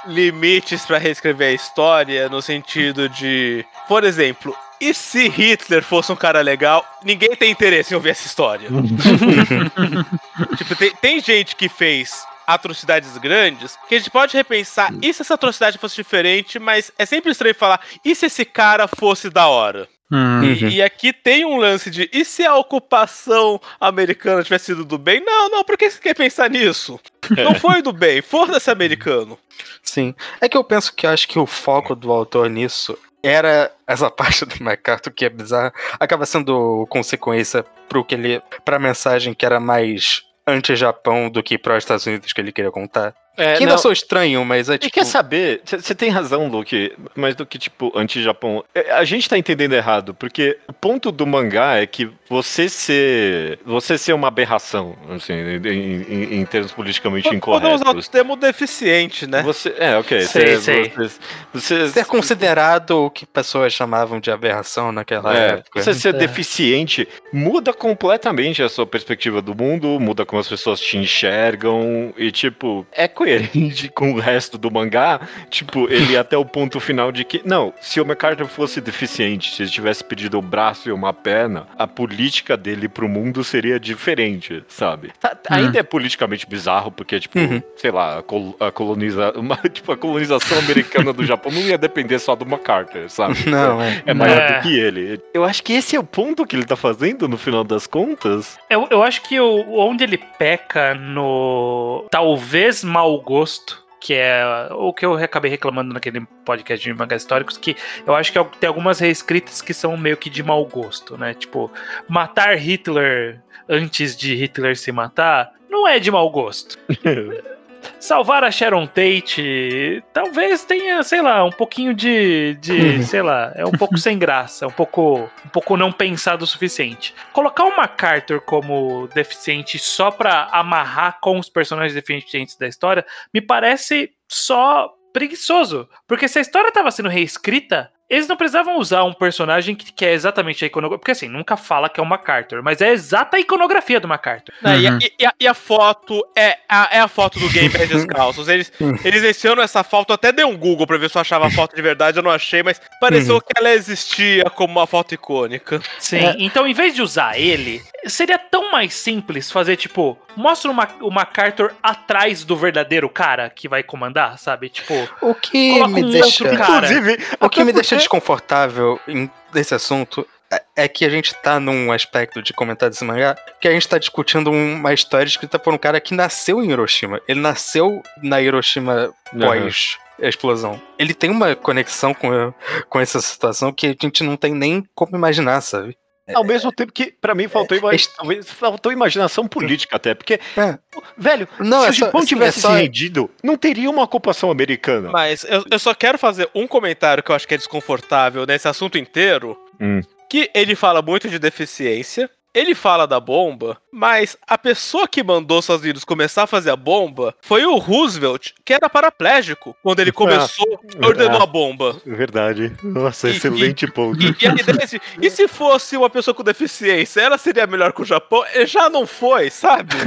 limites pra reescrever a história no sentido de, por exemplo, e se Hitler fosse um cara legal, ninguém tem interesse em ouvir essa história. tipo, tem, tem gente que fez atrocidades grandes que a gente pode repensar e se essa atrocidade fosse diferente, mas é sempre estranho falar e se esse cara fosse da hora. Hum. E, e aqui tem um lance de e se a ocupação americana tivesse sido do bem? Não, não, por que você quer pensar nisso? Não foi do bem, foda-se americano. Sim. É que eu penso que acho que o foco do autor nisso era essa parte do MacArthur que é bizarra, acaba sendo consequência pro que ele pra mensagem que era mais anti-Japão do que pró-Estados Unidos que ele queria contar. É, que ainda não, sou estranho, mas é E tipo quer saber? Você tem razão, Luke, mas do que, tipo, anti-Japão. É, A gente tá entendendo errado, porque o ponto do mangá é que você ser. Você ser uma aberração, assim, em, em- em termos politicamente Podemos usar o incorretos. termo deficiente, né? Você, é, ok. Sei, você, sei. Você, você, ser considerado o que pessoas chamavam de aberração naquela é, época. você ser É. deficiente muda completamente a sua perspectiva do mundo, muda como as pessoas te enxergam e, tipo, é coerente com o resto do mangá. Tipo, ele até o ponto final de que, não, se o MacArthur fosse deficiente, se ele tivesse pedido um braço e uma perna, a política dele pro mundo seria diferente, sabe? Tá- ainda é politicamente bizarro, porque, tipo, Uhum. sei lá, a, col a coloniza uma- tipo, a colonização americana do Japão não ia depender só do MacArthur, sabe? Não, é. é maior É. do que ele. Eu acho que esse é o ponto que ele tá fazendo no final das contas. Eu, eu acho que o, onde ele peca no talvez mau gosto, que é o que eu acabei reclamando naquele podcast de mangás históricos, que eu acho que tem algumas reescritas que são meio que de mau gosto, né? Tipo, matar Hitler antes de Hitler se matar não é de mau gosto. Salvar a Sharon Tate talvez tenha, sei lá, um pouquinho de, de sei lá, é um pouco sem graça, um pouco, um pouco não pensado o suficiente. Colocar o MacArthur como deficiente só pra amarrar com os personagens deficientes da história me parece só preguiçoso, porque se a história tava sendo reescrita, eles não precisavam usar um personagem que, que é exatamente a iconografia. Porque assim, nunca fala que é o MacArthur, mas é exata a iconografia do MacArthur. Né, e, a, Uhum. e a- e a foto é a, é a foto do Game Pés Descalços. Eles, eles mencionam essa foto, eu até dei um Google pra ver se eu achava a foto de verdade, eu não achei, mas pareceu que ela existia como uma foto icônica. Sim, então em vez de usar ele, seria tão mais simples fazer tipo, mostra uma, o MacArthur atrás do verdadeiro cara que vai comandar, sabe? Tipo, O que Coloca me um deixa. Inclusive, O que me deixa desconfortável em- nesse assunto é- é que a gente tá num aspecto de comentar desse mangá que a gente tá discutindo uma história escrita por um cara que nasceu em Hiroshima. Ele nasceu na Hiroshima pós a explosão. Ele tem uma conexão com, com essa situação que a gente não tem nem como imaginar, sabe? Ao mesmo tempo que, pra mim, faltou, ima- é- talvez faltou imaginação política até, porque, É. velho, Não, se é o só- Japão assim, tivesse é só- rendido, não teria uma ocupação americana. Mas eu, eu só quero fazer um comentário que eu acho que é desconfortável nesse assunto inteiro. Hum. Que ele fala muito de deficiência. Ele fala da bomba, mas a pessoa que mandou os Estados Unidos começar a fazer a bomba foi o Roosevelt, que era paraplégico quando ele começou, ordenou a bomba. Verdade. Nossa, E- excelente ponto. E, e a ideia é assim, e se fosse uma pessoa com deficiência, ela seria melhor que o Japão? Já não foi, sabe?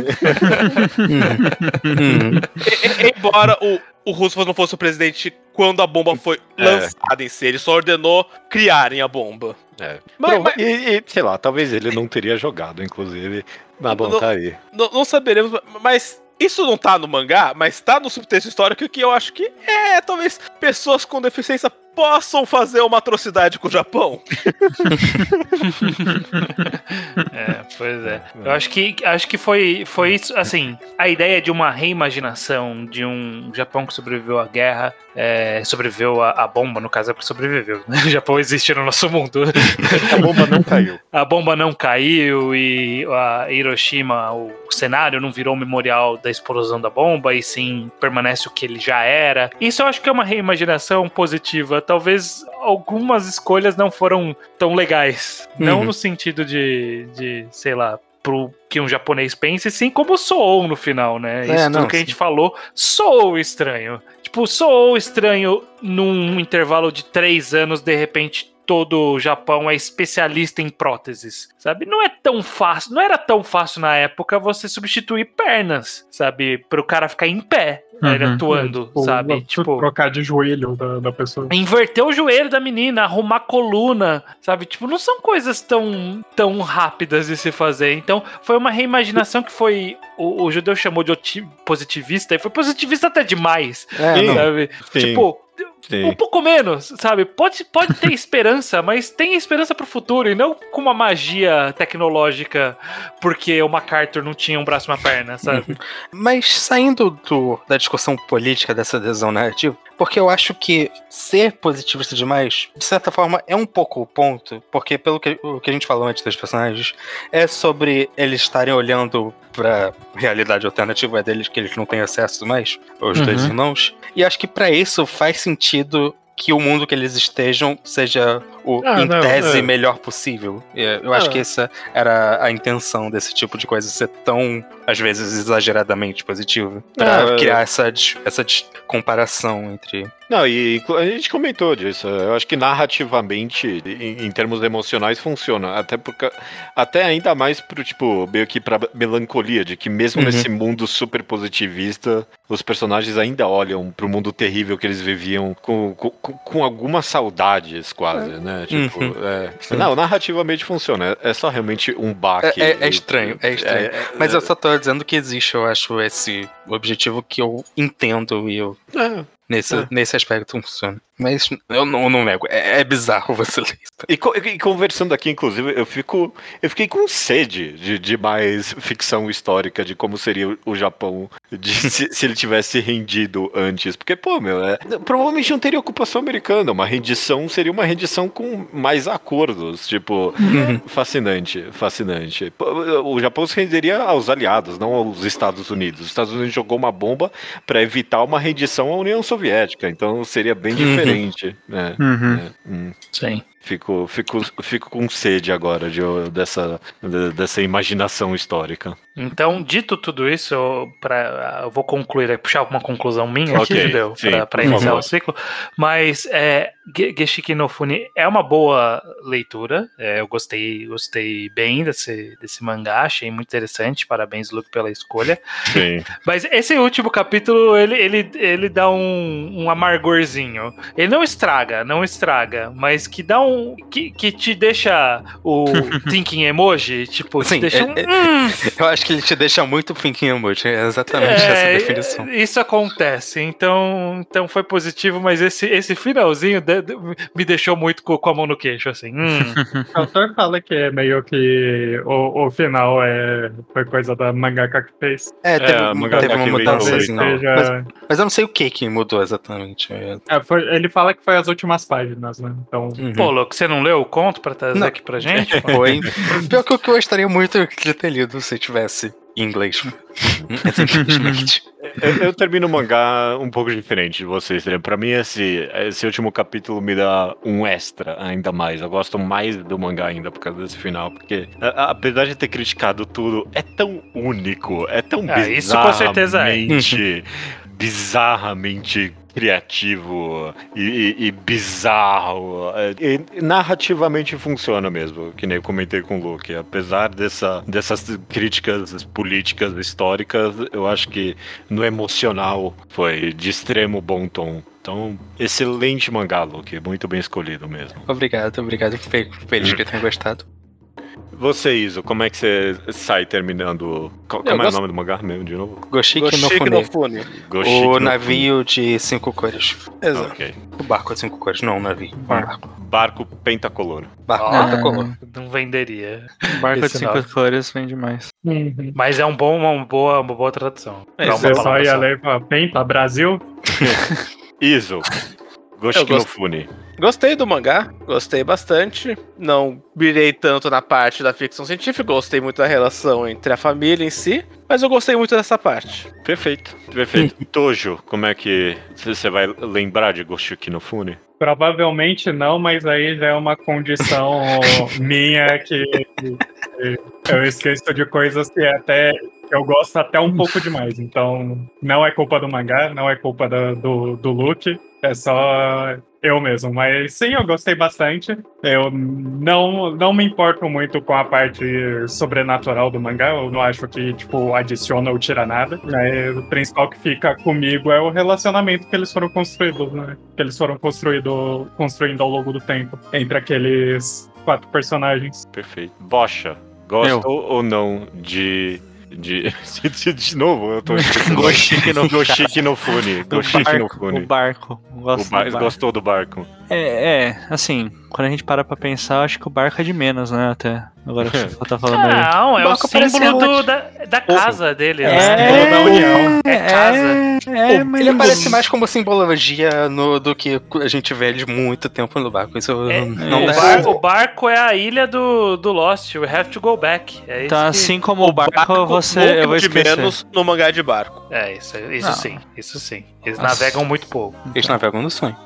E- e- embora o, o Roosevelt não fosse o presidente quando a bomba foi É. lançada em si, ele só ordenou criarem a bomba. É. Mas- Prova- mas- E, e, sei lá, talvez ele não teria jogado, inclusive. Mas bom, Não- tá aí. Não, não saberemos, mas isso não tá no mangá, mas tá no subtexto histórico que eu acho que é, talvez pessoas com deficiência possam fazer uma atrocidade com o Japão. É, pois é. Eu acho que, acho que foi, foi isso, assim, a ideia de uma reimaginação de um Japão que sobreviveu à guerra, é, sobreviveu à, à bomba, no caso é porque sobreviveu, né? O Japão existe no nosso mundo. A bomba não caiu. a bomba não caiu e a Hiroshima, o cenário não virou um memorial da explosão da bomba e sim permanece o que ele já era. Isso eu acho que é uma reimaginação positiva. Talvez algumas escolhas não foram tão legais. Não Uhum. no sentido de, de, sei lá, pro que um japonês pense, sim como soou no final, né? É, Isso não, tudo que a sim. gente falou soou estranho. Tipo, soou estranho num intervalo de três anos, de repente todo o Japão é especialista em próteses, sabe? Não é tão fácil, não era tão fácil na época você substituir pernas, sabe? Pro cara ficar em pé, né, ele Uhum. atuando, Tipo, sabe? Tipo, trocar de joelho da, da pessoa. inverter o joelho da menina, arrumar coluna, sabe? Tipo, não são coisas tão, tão rápidas de se fazer. Então, foi uma reimaginação que foi. O, o judeu chamou de positivista, e foi positivista até demais, É, não. sabe? Sim, Tipo. Sim. Um pouco menos, sabe? Pode, pode ter esperança, mas tem esperança pro futuro e não com uma magia tecnológica porque o MacArthur não tinha um braço e uma perna, sabe? Mas saindo do- da discussão política dessa adesão narrativa, porque eu acho que ser positivista demais, de certa forma, é um pouco o ponto, porque pelo que, o que a gente falou antes dos personagens, é sobre eles estarem olhando pra realidade alternativa deles que eles não têm acesso mais, os dois Uhum. irmãos, e acho que pra isso faz sentido que o mundo que eles estejam seja o, Ah, em não, tese, é. melhor possível. E Eu acho Ah. que essa era a intenção desse tipo de coisa ser tão, às vezes, exageradamente positiva. Pra Ah, é. criar essa, dis- essa dis- comparação entre. Não, e a gente comentou disso. Eu acho que narrativamente, em, em termos emocionais, funciona. Até porque. Até ainda mais pro, tipo, meio que pra melancolia, de que mesmo Uhum. nesse mundo super positivista, os personagens ainda olham pro mundo terrível que eles viviam com, com, com- com algumas saudades, quase, né? Tipo, Uhum. é. Não, narrativamente funciona. É só realmente um É, baque. é- é estranho, é estranho. É, Mas eu só tô dizendo que existe, eu acho, esse objetivo que eu entendo e eu. é. Nesse, É. nesse aspecto funciona. Mas eu não, eu não nego. É, é bizarro você ler isso. E, e conversando aqui, inclusive, eu fico. Eu fiquei com sede de, de mais ficção histórica de como seria o- Japão de, se, se ele tivesse rendido antes. Porque, pô, meu, é, provavelmente não teria ocupação americana. Uma rendição seria uma rendição com mais acordos. Tipo, fascinante, fascinante. Pô, O Japão se renderia aos aliados, não aos Estados Unidos. Os Estados Unidos jogou uma bomba para evitar uma rendição à União Soviética. Então seria bem diferente. Né? Uhum. É, hum. Sim. Fico, fico, fico com sede agora de, dessa, de- dessa imaginação histórica. Então, dito tudo isso, eu, pra, eu vou concluir, puxar uma conclusão minha Ok, aqui, Judeu, sim, pra, pra por iniciar o ciclo. Mas é, Ge- Geshiki no Funi é uma boa leitura. é, eu gostei, gostei bem desse, desse mangá, achei muito interessante. Parabéns, Luke, pela escolha. Sim. Mas esse último capítulo, ele, ele, ele dá um, um amargorzinho. Ele não estraga, não estraga, mas que dá um. Que, que te deixa o thinking emoji, tipo, te Sim, deixa é- um. é- "Hum", Eu acho que ele te deixa muito thinking emoji. É exatamente essa É, definição. Isso acontece, então, então foi positivo, mas esse, esse finalzinho de- de- me deixou muito com, com a mão no queixo, assim. hum. O autor fala que é meio que o, o final é, foi coisa da mangaka que fez. É, teve, mangaka teve uma mudança assim. seja. Mas, mas eu não sei o que que mudou exatamente. É, É, foi- ele fala que foi as últimas páginas, né? Então. uhum. Pô, louco, você não leu o conto pra trazer Não. aqui pra gente? Foi. Pior que eu gostaria muito de ter lido se tivesse em inglês. Eu, eu termino o mangá um pouco diferente de vocês. Né? Pra mim, esse, esse último capítulo me dá um extra ainda mais. Eu gosto mais do mangá ainda por causa desse final. Porque, a- a- apesar de ter criticado tudo, é tão único, é tão Ah, isso com certeza é. bizarramente, bizarramente criativo e, e- e bizarro. É, e narrativamente funciona mesmo, que nem eu comentei com o Luke. Apesar dessa, dessas críticas políticas históricas, eu acho que no emocional foi de extremo bom tom. Então, excelente mangá, Luke. Muito bem escolhido mesmo. Obrigado, obrigado. Fico feliz que tenha gostado. Você, Iso, como é que você sai terminando. Qual, como é gosto- o nome do mangá mesmo, de novo? Goshiki no Goshiki no Fune. Fune. Goshiki O no navio de cinco cores. Exato. Ok. O barco de cinco cores, não o navio. É um barco. Barco pentacolor. Barco Ah. pentacolor. Não venderia. Barco de Esse cinco nome. cores vende mais. Uhum. Mas é um bom, uma boa, uma boa tradução. É, isso uma Você só ia pra Penta, Brasil? Iso. Goshiki no Fune. Gostei do mangá, gostei bastante. Não virei tanto na parte da ficção científica, gostei muito da relação entre a família em si, mas eu gostei muito dessa parte. Perfeito, perfeito. Tojo, como é que você vai lembrar de Goshiki no Fune? Provavelmente não, mas aí já é uma condição minha que, eu esqueço de coisas que até eu gosto até um pouco demais. Então, não é culpa do mangá, não é culpa do, do, do Luke, é só eu mesmo. Mas sim, eu gostei bastante. Eu não, não me importo muito com a parte sobrenatural do mangá. Eu não acho que, tipo, adiciona ou tira nada. Mas o principal que fica comigo é o relacionamento que eles foram construídos, né? Que eles foram construído, construindo ao longo do tempo entre aqueles quatro personagens. Perfeito. Bocha, gosta ou não de. De, de, de novo, eu tô. Goshiki no- Goshiki no Fune. Goshiki no Fune. o barco. Gosto O bar- do barco. Gostou do barco? É, é, assim, quando a gente para pra pensar, eu acho que o barco é de menos, né, até. Agora que você tá falando aí. Não, é o Barco parece símbolo do- da, da casa dele. É, né? da União. É casa. É, é, mas... Ele aparece mais como simbologia no, do que a gente vê ele muito tempo no barco. Isso É, não o, dá bar- o barco é a ilha do, do Lost, we have to go back. É isso Então, que- assim como o barco, você. Eu vou de menos no mangá de barco. É, isso, isso Não. sim, isso sim. Eles Nossa. navegam muito pouco. Eles navegam no sonho.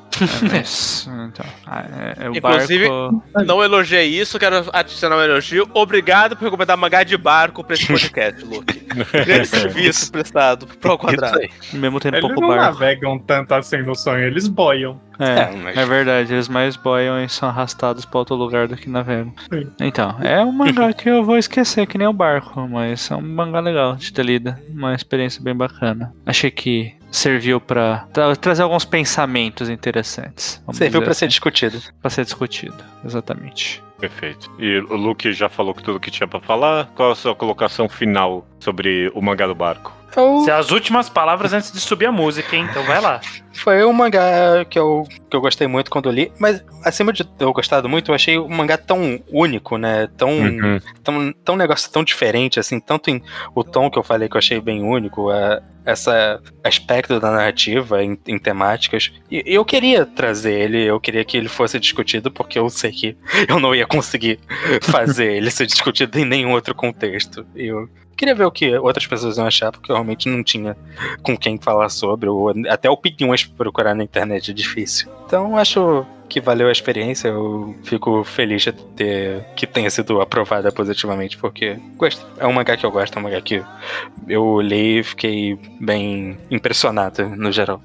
É, isso, então, ah, é, é o Inclusive- barco. Não elogiei isso, quero adicionar um elogio. Obrigado por recomendar mangá de barco pra esse podcast, Luke. Grande serviço prestado pro quadrado. Mesmo tendo Eles pouco não barco. navegam tanto assim no sonho, eles boiam. É, É, mas- é verdade, eles mais boiam e são arrastados pra outro lugar do que navegam. Sim. Então, é um mangá que eu vou esquecer, que nem o barco, mas é um mangá legal de ter lido. Uma experiência bem bacana. Achei que serviu pra tra- trazer alguns pensamentos interessantes. Serviu dizer pra ser assim, discutido. pra ser discutido. Exatamente. Perfeito. E o Luke já falou tudo que tinha pra falar. Qual a sua colocação final sobre o mangá do barco? Eu, São as últimas palavras antes de subir a música, hein? Então vai lá. foi um mangá que eu, que eu gostei muito quando li, mas acima de eu gostado muito, eu achei o mangá tão único, né? Tão, Uhum. tão, tão negócio tão diferente, assim, tanto em o tom que eu falei que eu achei bem único, é, essa aspecto da narrativa em, em temáticas. E eu queria trazer ele, eu queria que ele fosse discutido, porque eu sei que eu não ia conseguir fazer ele ser discutido em nenhum outro contexto. E eu queria ver o que outras pessoas iam achar, porque eu realmente não tinha com quem falar sobre, ou até opiniões procurar na internet é difícil. Então acho que valeu a experiência, eu fico feliz de ter que tenha sido aprovada positivamente, porque gosto, é um mangá que eu gosto, é um mangá que eu li e fiquei bem impressionado no geral.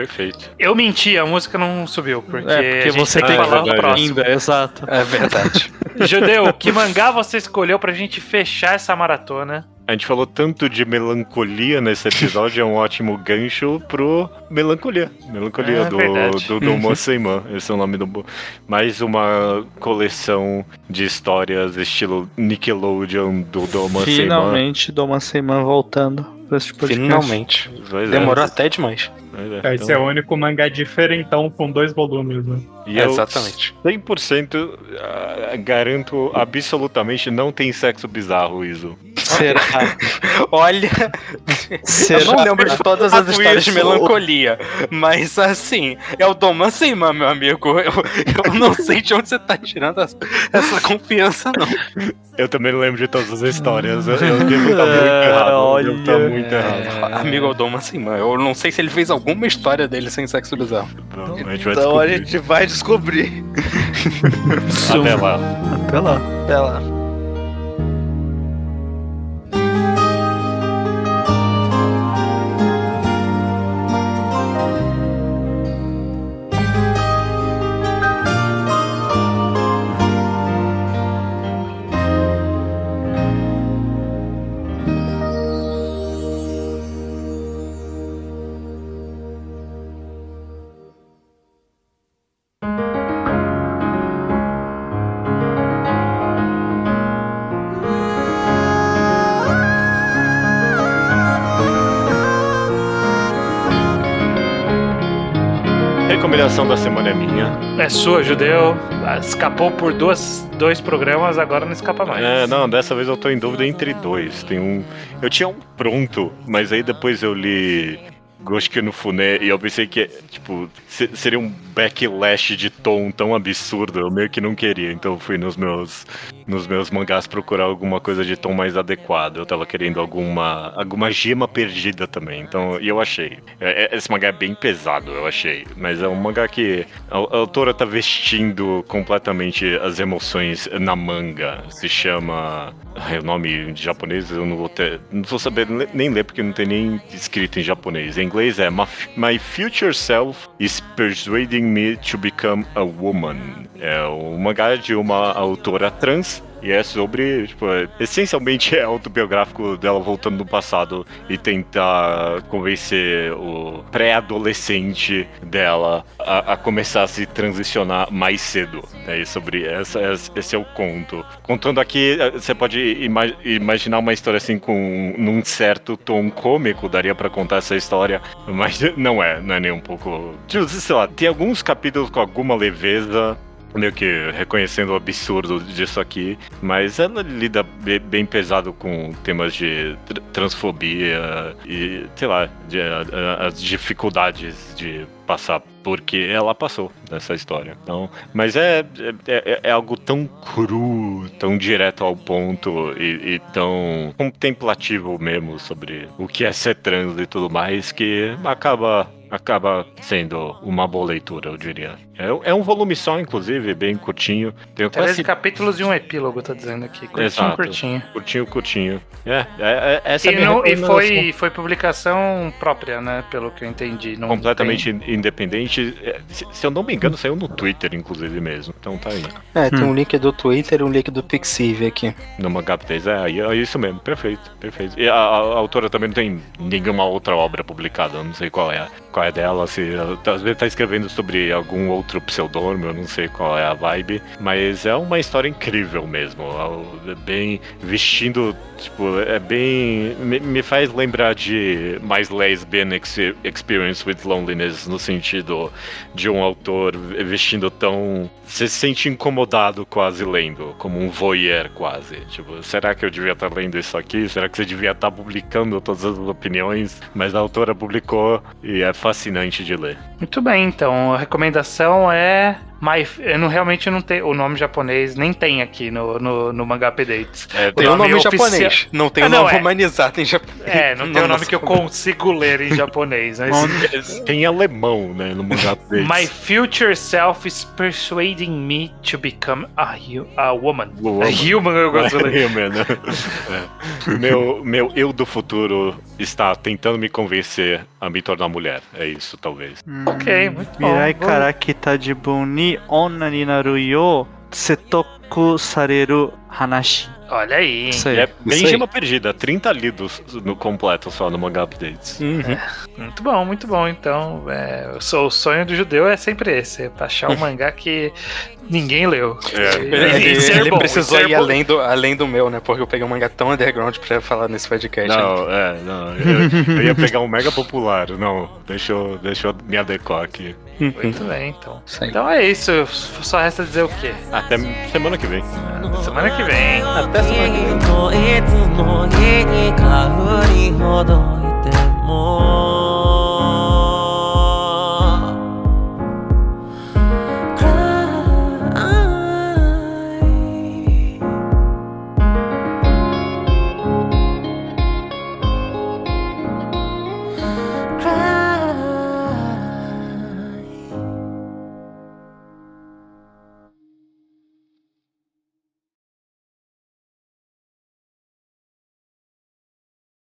Perfeito. Eu menti, a música não subiu, porque, é, porque você tem tem que falar o próximo. ainda, exato. É verdade. Judeu, que mangá você escolheu pra gente fechar essa maratona? A gente falou tanto de melancolia nesse episódio, é um ótimo gancho pro Melancolia. Melancolia É do, verdade. do, do Mosseiman, esse é o nome do. Mais uma coleção de histórias estilo Nickelodeon do Doma Seiman. Finalmente, Doma Seiman voltando pra esse podcast. Finalmente. Pois é, Demorou até demais. Pois é, Esse então- é o único mangá diferentão com dois volumes, né? E eu Exatamente. 100% ah, garanto absolutamente não tem sexo bizarro, Iso. Será? Olha, eu Será? não lembro de todas as histórias de melancolia, mas assim, é o Dom Seima, meu amigo. Eu, eu não sei de onde você tá tirando essa, essa confiança, não. Eu também não lembro de todas as histórias. Eu, eu devo estar muito errado. Eu devo estar olha. muito errado. Amigo, é o Dom Seima. Eu não sei se ele fez alguma história dele sem sexo bizarro. Vamos, a gente vai Então a descobrir. gente vai descobrir. Até lá. Até lá. Até lá. Recomendação da semana é minha. É sua, judeu. Escapou por duas, dois programas, agora não escapa mais. É, não, dessa vez eu tô em dúvida entre dois. Tem um. Eu tinha um pronto, mas aí depois eu li Goshiki no Fune e eu pensei que, tipo, se- seria um backlash de tom tão absurdo, eu meio que não queria, então fui nos meus nos meus mangás procurar alguma coisa de tom mais adequado. Eu tava querendo alguma alguma gema perdida também, então e eu achei. É- é- esse mangá é bem pesado, eu achei, mas é um mangá que a, a autora tá vestindo completamente as emoções na manga. Se chama Ai, o nome em japonês eu não vou ter, não vou saber nem ler porque não tem nem escrito em japonês. Em inglês é My, Future Self is Persuading Me to Become a Woman. É um mangá de uma autora trans e é sobre, tipo, é- essencialmente é autobiográfico dela voltando no passado e tentar convencer o pré-adolescente dela a, a começar a se transicionar mais cedo. É sobre essa, esse é o conto. Contando aqui, eh, você pode ima- imaginar uma história assim com num certo tom cômico, daria pra contar essa história, mas não é, não é nem um pouco. Tipo, sei lá, tem alguns capítulos com alguma leveza, meio que reconhecendo o absurdo disso aqui, mas ela lida be- bem pesado com temas de tr- transfobia e, sei lá, de, a- a- as dificuldades de passar porque ela passou nessa história. Então, mas é, é, é- é algo tão cru, tão direto ao ponto e, e tão contemplativo mesmo sobre o que é ser trans e tudo mais que acaba acaba sendo uma boa leitura, eu diria. É, é um volume só, inclusive, bem curtinho. Tem 13 quase capítulos e um epílogo, tá dizendo aqui. Curtinho, Exato. curtinho. curtinho, curtinho. É, é, é essa é a E, minha não- e foi, foi publicação própria, né? Pelo que eu entendi. Não completamente independente. É, Se, se eu não me engano, saiu no Twitter, inclusive mesmo. Então tá aí. É, tem um link do Twitter e um link do Pixiv aqui. No Mangá 3. É, aí é isso mesmo. Perfeito, perfeito. E a, a- a autora também não tem nenhuma outra obra publicada. Eu não sei qual é, qual é dela. Se tá- às vezes tá escrevendo sobre algum outro pseudônimo, eu não sei qual é a vibe. Mas é uma história incrível mesmo. É bem vestindo. Tipo, é bem. Me, me faz lembrar de mais lesbian ex- experience with loneliness, no sentido de um autor vestindo tão. Você se sente incomodado quase lendo, como um voyeur quase. Tipo, será que eu devia estar lendo isso aqui? Será que você devia estar publicando todas as opiniões? Mas a autora publicou e é fascinante de ler. Muito bem, então. A recomendação é. My, eu não, realmente não tenho. O nome japonês nem tem aqui no, no, no Mangá Updates. É, Tem o nome nome japonês, não tem Ah, o não, nome é. humanizado em japonês. É, não tem o nome que eu consigo ler em japonês. Mas tem alemão, né, no mangá deles. My future self is persuading me to become a, hu- a woman. Woman. A human, eu gosto de ler. Human, né? É. Meu, meu eu do futuro está tentando me convencer a me tornar mulher. É isso, talvez. Ok, muito bom. Mirai Vou- karaki tajibun ni onna ni naru yo setoku sareru hanashi. Olha aí. Isso E aí. é bem Isso aí. gema perdida, 30 lidos no completo só no mangá updates. Uhum. Muito bom, muito bom. Então, é, o so- o sonho do judeu é sempre esse: é achar um mangá que ninguém leu. É. E- Ele, e ele bom, precisou ir além do, além do meu, né? Porque eu peguei um mangá tão underground pra falar nesse podcast. Não, é, não. Eu, eu ia pegar um mega popular. Não, deixa eu, deixa eu me adequar aqui. Muito bem, então. Aí. Então é isso. Só resta dizer o quê? Até semana que vem. Semana que vem. Até semana que vem.